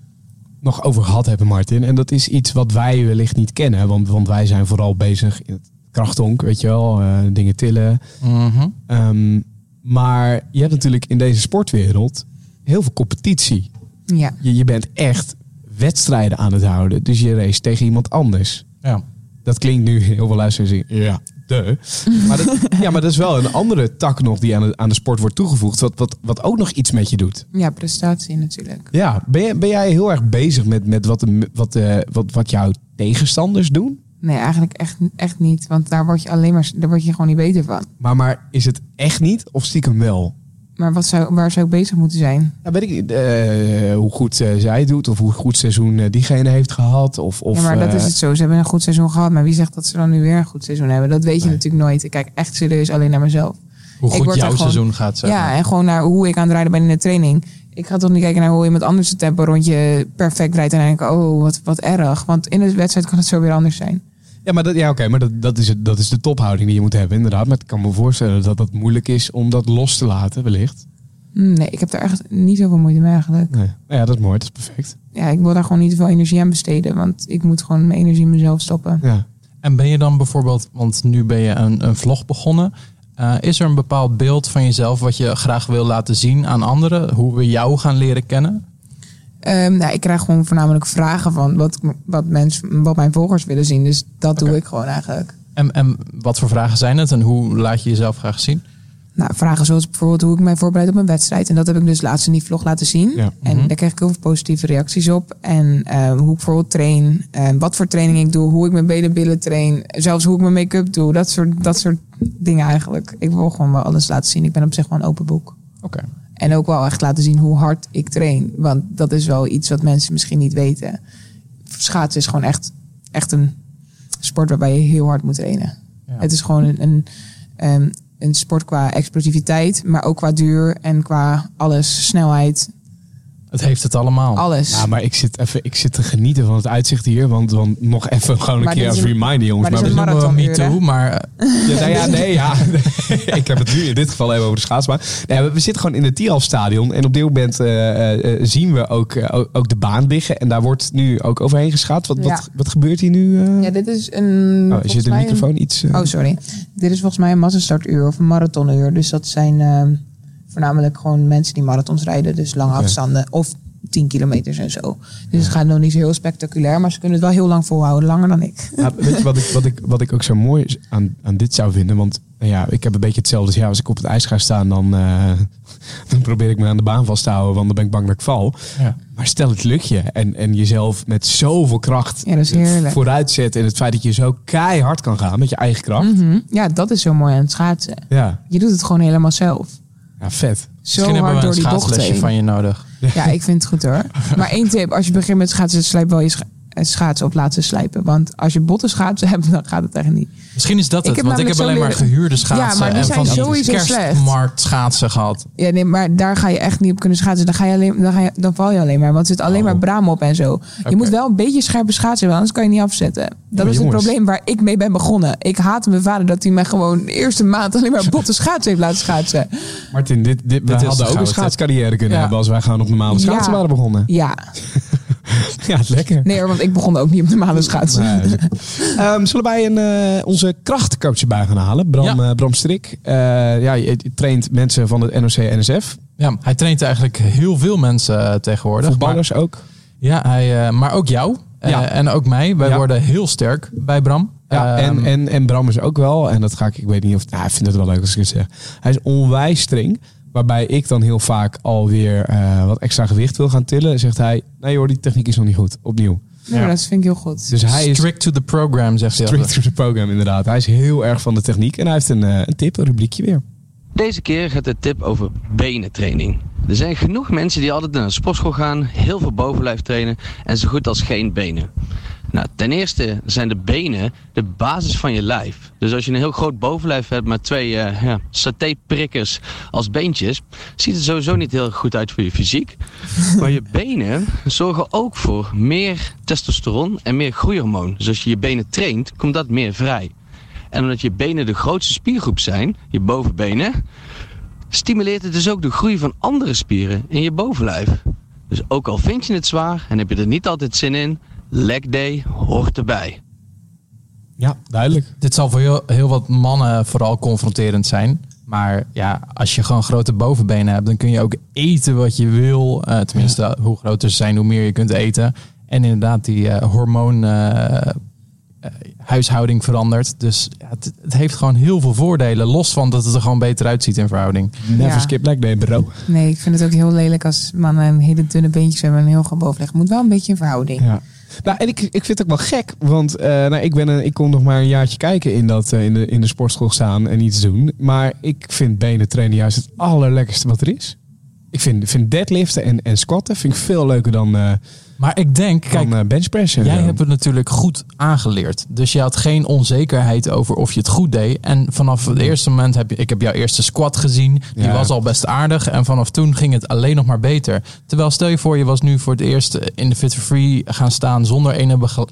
nog over gehad hebben, Martin? En dat is iets wat wij wellicht niet kennen. Want, want wij zijn vooral bezig in het krachtonk, weet je wel. eh, dingen tillen. Mhm. Ehm, maar je hebt natuurlijk in deze sportwereld heel veel competitie. ja. Je, je bent echt wedstrijden aan het houden. Dus je race tegen iemand anders. Ja. Dat klinkt nu heel veel luisteraars ja, de. Maar dat, ja, maar dat is wel een andere tak nog die aan de, aan de sport wordt toegevoegd. Wat, wat, wat ook nog iets met je doet. ja, prestatie natuurlijk. Ja, ben, jij- ben jij heel erg bezig met, met wat, de, wat, eh, wat, wat jouw tegenstanders doen? Nee, eigenlijk echt, echt niet. Want daar word je alleen maar, daar word je gewoon niet beter van. Maar, maar is het echt niet of stiekem wel? Maar wat zou, waar zou ik bezig moeten zijn? Ja, weet ik niet. eh, hoe goed eh, zij doet of hoe goed seizoen eh, diegene heeft gehad. Of, of, ja, maar dat is het zo. Ze hebben een goed seizoen gehad. Maar wie zegt dat ze dan nu weer een goed seizoen hebben? Dat weet je Nee. natuurlijk nooit. Ik kijk echt serieus alleen naar mezelf. Hoe Ik goed word jouw gewoon- seizoen gaat. Zeg Ja, en gewoon naar hoe ik aan het rijden ben in de training. Ik ga toch niet kijken naar hoe iemand anders het tempo rondje perfect rijdt. En dan denk ik, oh, wat, wat erg. Want in de wedstrijd kan het zo weer anders zijn. Ja, maar, dat, ja, oké, maar dat, dat, is het, dat is de tophouding die je moet hebben, inderdaad. Maar ik kan me voorstellen dat dat moeilijk is om dat los te laten, wellicht. Nee, ik heb daar echt niet zoveel moeite mee eigenlijk. Nee. Nou ja, dat is mooi, dat is perfect. Ja, ik wil daar gewoon niet te veel energie aan besteden. Want ik moet gewoon mijn energie in mezelf stoppen. Ja. En ben je dan bijvoorbeeld, want nu ben je een, een vlog begonnen. eh, is er een bepaald beeld van jezelf wat je graag wil laten zien aan anderen? Hoe we jou gaan leren kennen? Ehm, nou, ik krijg gewoon voornamelijk vragen van wat, wat, mensen, wat mijn volgers willen zien. Dus dat doe ik gewoon eigenlijk. En, en wat voor vragen zijn het en hoe laat je jezelf graag zien? Nou, vragen zoals bijvoorbeeld hoe ik mij voorbereid op mijn wedstrijd. En dat heb ik dus laatst in die vlog laten zien. Ja. En Mhm. daar kreeg ik heel veel positieve reacties op. En eh, hoe ik bijvoorbeeld train, eh, wat voor training ik doe, hoe ik mijn benen billen train. Zelfs hoe ik mijn make-up doe. Dat soort, dat soort dingen eigenlijk. Ik wil gewoon wel alles laten zien. Ik ben op zich wel een open boek. Oké. En ook wel echt laten zien hoe hard ik train. Want dat is wel iets wat mensen misschien niet weten. Schaatsen is gewoon echt, echt een sport waarbij je heel hard moet trainen. Ja. Het is gewoon een, een, ehm, een sport qua explosiviteit, maar ook qua duur en qua alles, snelheid, Het heeft het allemaal. alles. Ja, maar ik zit, even, ik zit te genieten van het uitzicht hier. Want, want nog even gewoon een Maar keer als reminder, jongens. maar we- een Dat noemen we too, hè? maar eh, Ja, nou ja, nee, ja. ik heb het nu in dit geval even over de schaatsbaan. Nee, we, we zitten gewoon in het Tierhalfstadion. En op dit moment eh, eh, eh, zien we ook, eh, ook, de baan liggen. En daar wordt nu ook overheen geschaat. Wat, Ja. wat, wat gebeurt hier nu? eh? ja, dit is een. oh, is je de microfoon iets... eh, Oh, sorry. Dit is volgens mij een massastartuur of een marathonuur. Dus dat zijn ehm, voornamelijk gewoon mensen die marathons rijden. Dus lange afstanden of 10 kilometers en zo. Dus het gaat nog niet zo heel spectaculair. Maar ze kunnen het wel heel lang volhouden. Langer dan ik. Weet je wat ik, wat, ik, wat ik ook zo mooi aan, aan dit zou vinden? Want nou ja, ik heb een beetje hetzelfde. Dus ja, als ik op het ijs ga staan, dan, eh, dan probeer ik me aan de baan vast te houden. Want dan ben ik bang dat ik val. ja. Maar stel het lukt je en, en jezelf met zoveel kracht Ja, dat is heerlijk. vooruit zet. En het feit dat je zo keihard kan gaan met je eigen kracht. Mhm. Ja, dat is zo mooi aan het schaatsen. Ja, Je doet het gewoon helemaal zelf. Ja, vet. Zo Misschien hebben hard we door een die bocht heen. van je nodig. Ja, ik vind het goed hoor. Maar één tip. Als je begint met schaatsen, slijp wel je scha- schaatsen op laten slijpen. Want als je botten schaatsen hebt, dan gaat het echt niet. Misschien is dat Ik het, want ik heb alleen maar gehuurde schaatsen Ja, maar die en zijn van die sowieso kerstmarkt schaatsen gehad. Ja, nee, maar daar ga je echt niet op kunnen schaatsen. Dan, ga je alleen, dan, ga je, dan val je alleen maar. Want er zit alleen Oh. maar braam op en zo. Je moet wel een beetje scherpe schaatsen hebben, anders kan je niet afzetten. Dat is het probleem waar ik mee ben begonnen. Ik haatte mijn vader dat hij mij gewoon de eerste maand alleen maar botte schaatsen heeft laten schaatsen. Martin, dit, dit, we Dit hadden ook een schaatscarrière kunnen Ja. hebben als wij gewoon op normale Ja. schaatsen waren begonnen. Ja, Ja, lekker. nee hoor, want ik begon ook niet op normale schaatsen. Nee, Ehm, zullen wij een, eh, onze krachtcoach erbij gaan halen? Bram, Ja. eh, Bram Strik. Eh, ja, je, je traint mensen van het NOC-NSF. Ja, hij traint eigenlijk heel veel mensen tegenwoordig. Maar, Voetballers ook. ja, hij, eh, maar ook jou. eh, Ja. en ook mij. Wij Ja. worden heel sterk bij Bram. Ja, Ehm, en, en, en Bram is ook wel, en dat ga ik, ik weet niet of, nou, ik vind het wel leuk als ik het zeg. Hij is onwijs streng, waarbij ik dan heel vaak alweer eh wat extra gewicht wil gaan tillen. Zegt hij, nee hoor, die techniek is nog niet goed, opnieuw. Ja, dat vind ik heel goed. Dus hij is strict to the program, zegt hij. strict altijd. to the program inderdaad. Hij is heel erg van de techniek en hij heeft een, eh, een tip, een rubriekje weer. Deze keer gaat de tip over benentraining. Er zijn genoeg mensen die altijd naar een sportschool gaan, heel veel bovenlijf trainen en zo goed als geen benen. Nou, ten eerste zijn de benen de basis van je lijf. Dus als je een heel groot bovenlijf hebt met twee eh ja, satéprikkers als beentjes, ziet het sowieso niet heel goed uit voor je fysiek. Maar je benen zorgen ook voor meer testosteron en meer groeihormoon. Dus als je je benen traint, komt dat meer vrij. En omdat je benen de grootste spiergroep zijn, je bovenbenen, stimuleert het dus ook de groei van andere spieren in je bovenlijf. Dus ook al vind je het zwaar en heb je er niet altijd zin in, leg day hoort erbij. Ja, duidelijk. Dit zal voor heel, heel wat mannen vooral confronterend zijn. Maar ja, als je gewoon grote bovenbenen hebt, dan kun je ook eten wat je wil. Eh, tenminste, hoe groter ze zijn, hoe meer je kunt eten. En inderdaad, die eh, hormoon eh, eh, huishouding verandert. Dus ja, het, het heeft gewoon heel veel voordelen. Los van dat het er gewoon beter uitziet in verhouding. Never Ja. skip leg day, bro. Nee, ik vind het ook heel lelijk als mannen een hele dunne beentjes hebben en een heel groot bovenleg. Moet wel een beetje in verhouding. Ja. Nou, en ik, ik vind het ook wel gek, want eh, nou, ik, ben een, ik kon nog maar een jaartje kijken in, dat, eh, in, de, in de sportschool staan en iets doen. Maar ik vind benen trainen juist het allerlekkerste wat er is. Ik vind, vind deadliften en, en squatten vind ik veel leuker dan, eh, Maar ik denk, kijk, Van eh, benchpressen. Jij Ja. hebt het natuurlijk goed aangeleerd. Dus je had geen onzekerheid over of je het goed deed. En vanaf het eerste moment heb je, ik heb jouw eerste squat gezien. Die Ja. was al best aardig. En vanaf toen ging het alleen nog maar beter. Terwijl stel je voor, je was nu voor het eerst in de Fit for Free gaan staan zonder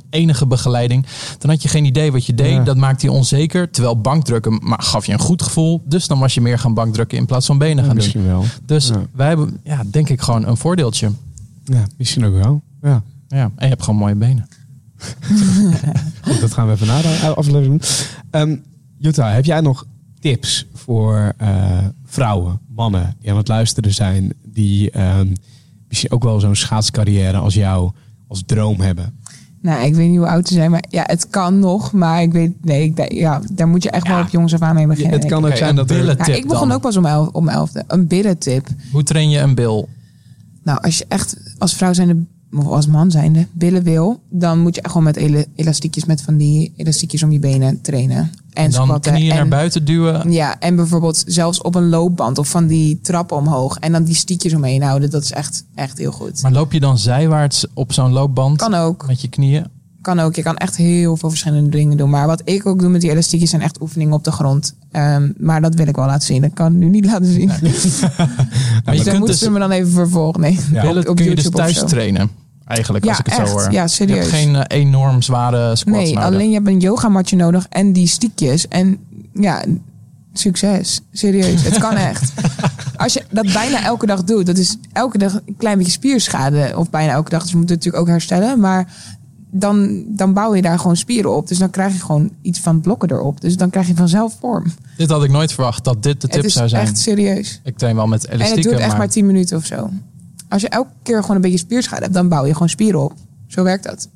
enige begeleiding. Dan had je geen idee wat je deed. Ja. Dat maakte je onzeker. Terwijl bankdrukken maar gaf je een goed gevoel. Dus dan was je meer gaan bankdrukken in plaats van benen gaan doen. wel. Dus wij hebben, ja, denk ik gewoon een voordeeltje. Ja, misschien ook wel. Ja. Ja, en je hebt gewoon mooie benen. Goed, dat gaan we even na de aflevering doen. Ehm, Jutta, heb jij nog tips voor eh, vrouwen, mannen die aan het luisteren zijn, die ehm, misschien ook wel zo'n schaatscarrière als jou als droom hebben? Nou, ik weet niet hoe oud ze zijn, maar ja, het kan nog. Maar ik weet, nee, ik, ja, daar moet je echt wel op jongens af aan mee beginnen. het kan ook zijn dat er... billen- ik. Ja, tip ik begon dan. ook pas om elf, om elfde. Een billentip. Hoe train je een bil? Nou, als je echt als vrouw zijnde, of als man zijnde, billen wil, dan moet je echt gewoon met ele- elastiekjes, met van die elastiekjes om je benen trainen. En, En dan squatten. knieën en, naar buiten duwen. Ja, en bijvoorbeeld zelfs op een loopband of van die trappen omhoog. En dan die stiekjes omheen houden. Dat is echt, echt heel goed. Maar loop je dan zijwaarts op zo'n loopband Kan ook. met je knieën? Kan ook. Je kan echt heel veel verschillende dingen doen. Maar wat ik ook doe met die elastiekjes zijn echt oefeningen op de grond. Ehm, maar dat wil ik wel laten zien. Dat kan ik nu niet laten zien. Maar je dus dan kunt moeten dus ze me dan even vervolgen. Nee, billen op kun je dus YouTube of thuis trainen. Eigenlijk, Ja, als ik het echt. zo hoor. Ja, Je serieus. hebt geen eh, enorm zware squats Nee, nodig. alleen je hebt een yogamatje nodig en die stiekjes. En ja, succes. Serieus, het kan echt. Als je dat bijna elke dag doet, dat is elke dag een klein beetje spierschade. Of bijna elke dag, dus je moet het natuurlijk ook herstellen. Maar dan, dan bouw je daar gewoon spieren op. Dus dan krijg je gewoon iets van blokken erop. Dus dan krijg je vanzelf vorm. Dit had ik nooit verwacht, dat dit de tip het is zou zijn. echt serieus. Ik train wel met En het elastieken, duurt echt maar... maar 10 minuten of zo. Als je elke keer gewoon een beetje spierschade hebt, dan bouw je gewoon spieren op. Zo werkt dat.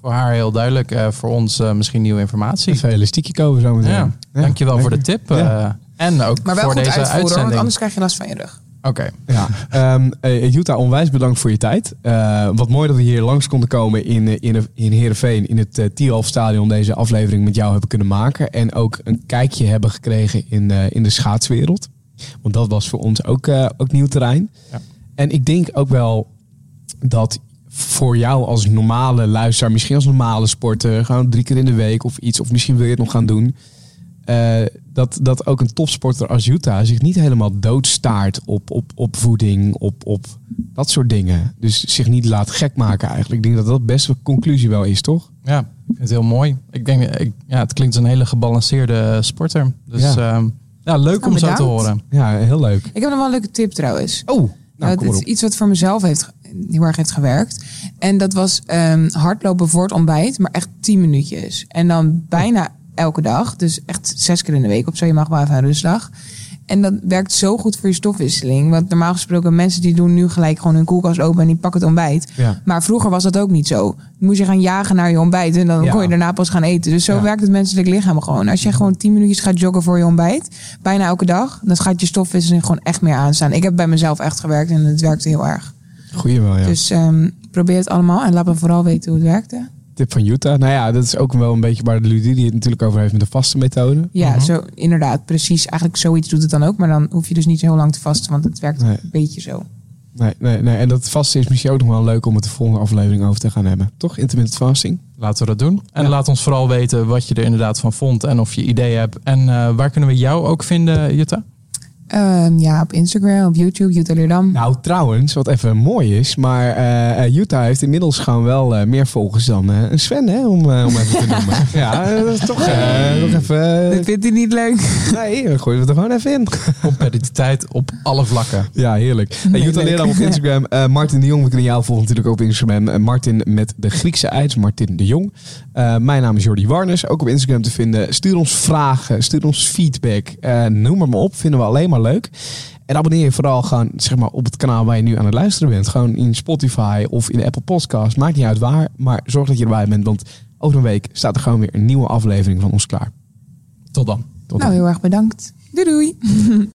voor haar heel duidelijk. eh, voor ons eh, misschien nieuwe informatie. Even elastiekje kopen zo meteen. Ja, dankjewel voor de tip. Ja. eh, en ook Maar wel voor goed deze uitvoeren, want uitzending. anders krijg je last van je rug. Oké. Ja, ehm eh, Jutta, onwijs bedankt voor je tijd. Eh, wat mooi dat we hier langs konden komen in, eh, in, in Heerenveen, in het uh, Stadion, deze aflevering met jou hebben kunnen maken. En ook een kijkje hebben gekregen in, in de schaatswereld. Want dat was voor ons ook, ook nieuw terrein. Ja. En ik denk ook wel dat voor jou als normale luisteraar, misschien als normale sporter, gewoon drie keer in de week of iets, of misschien wil je het nog gaan doen. Eh, dat, dat ook een topsporter als Jutta zich niet helemaal doodstaart op, op, op voeding, op, op dat soort dingen. Dus zich niet laat gek maken eigenlijk. Ik denk dat dat best een conclusie wel is, toch? Ja, ik vind het heel mooi. Ik denk, ik, ja, het klinkt als een hele gebalanceerde sporter. Dus Ja. ja, ja leuk Nou, om zo te horen. Ja, heel leuk. Ik heb nog wel een leuke tip trouwens. Oh, nou, Nou, maar is iets wat voor mezelf heeft, heel erg heeft gewerkt. En dat was ehm, hardlopen voor het ontbijt, maar echt 10 minuutjes. En dan bijna elke dag. Dus echt zes keer in de week of zo. Je mag wel even een rustdag. En dat werkt zo goed voor je stofwisseling. Want normaal gesproken, mensen die doen nu gelijk gewoon hun koelkast open en die pakken het ontbijt. Ja. Maar vroeger was dat ook niet zo. Dan moest je gaan jagen naar je ontbijt en dan Ja. kon je daarna pas gaan eten. Dus zo Ja. werkt het menselijk lichaam gewoon. Als je gewoon 10 minuutjes gaat joggen voor je ontbijt, bijna elke dag, dan gaat je stofwisseling gewoon echt meer aanstaan. Ik heb bij mezelf echt gewerkt en het werkte heel erg. Goeie wel, ja. Dus ehm, probeer het allemaal en laat me vooral weten hoe het werkte. Tip van Jutta. Nou ja, dat is ook wel een beetje waar de Ludie het natuurlijk over heeft met de vaste methode. Ja, Mhm. zo, inderdaad, precies. Eigenlijk zoiets doet het dan ook, maar dan hoef je dus niet zo heel lang te vasten, want het werkt Nee. een beetje zo. Nee, nee, nee. En dat vaste is misschien ook nog wel leuk om het de volgende aflevering over te gaan hebben. Toch? Intermittent fasting. Laten we dat doen. En Ja. laat ons vooral weten wat je er inderdaad van vond. En of je ideeën hebt. En eh, waar kunnen we jou ook vinden, Jutta? Ehm, ja, op Instagram, op YouTube, Jutta Leerdam. Nou, trouwens, wat even mooi is, maar eh eh, Jutta heeft inmiddels gewoon wel eh, meer volgers dan eh, een Sven, hè, om, om even te noemen. ja, dat is toch eh, nog even... Dat vindt hij niet leuk. nee, dan gooien we het er gewoon even in. Competitiviteit op alle vlakken. Ja, heerlijk. Hey, Nee, Jutta leuk. Leerdam op Instagram. Eh, Martin de Jong, we kunnen jou volgen natuurlijk ook op Instagram. Martin met de Griekse ei, dus Martin de Jong. Eh, mijn naam is Jordi Warnes, ook op Instagram te vinden. Stuur ons vragen, stuur ons feedback. Eh, noem maar, maar op, vinden we alleen maar leuk. En abonneer je vooral gewoon zeg maar, op het kanaal waar je nu aan het luisteren bent. Gewoon in Spotify of in de Apple Podcast. Maakt niet uit waar, maar zorg dat je erbij bent. Want over een week staat er gewoon weer een nieuwe aflevering van ons klaar. Tot dan. Tot dan. Nou, heel erg bedankt. Doei doei.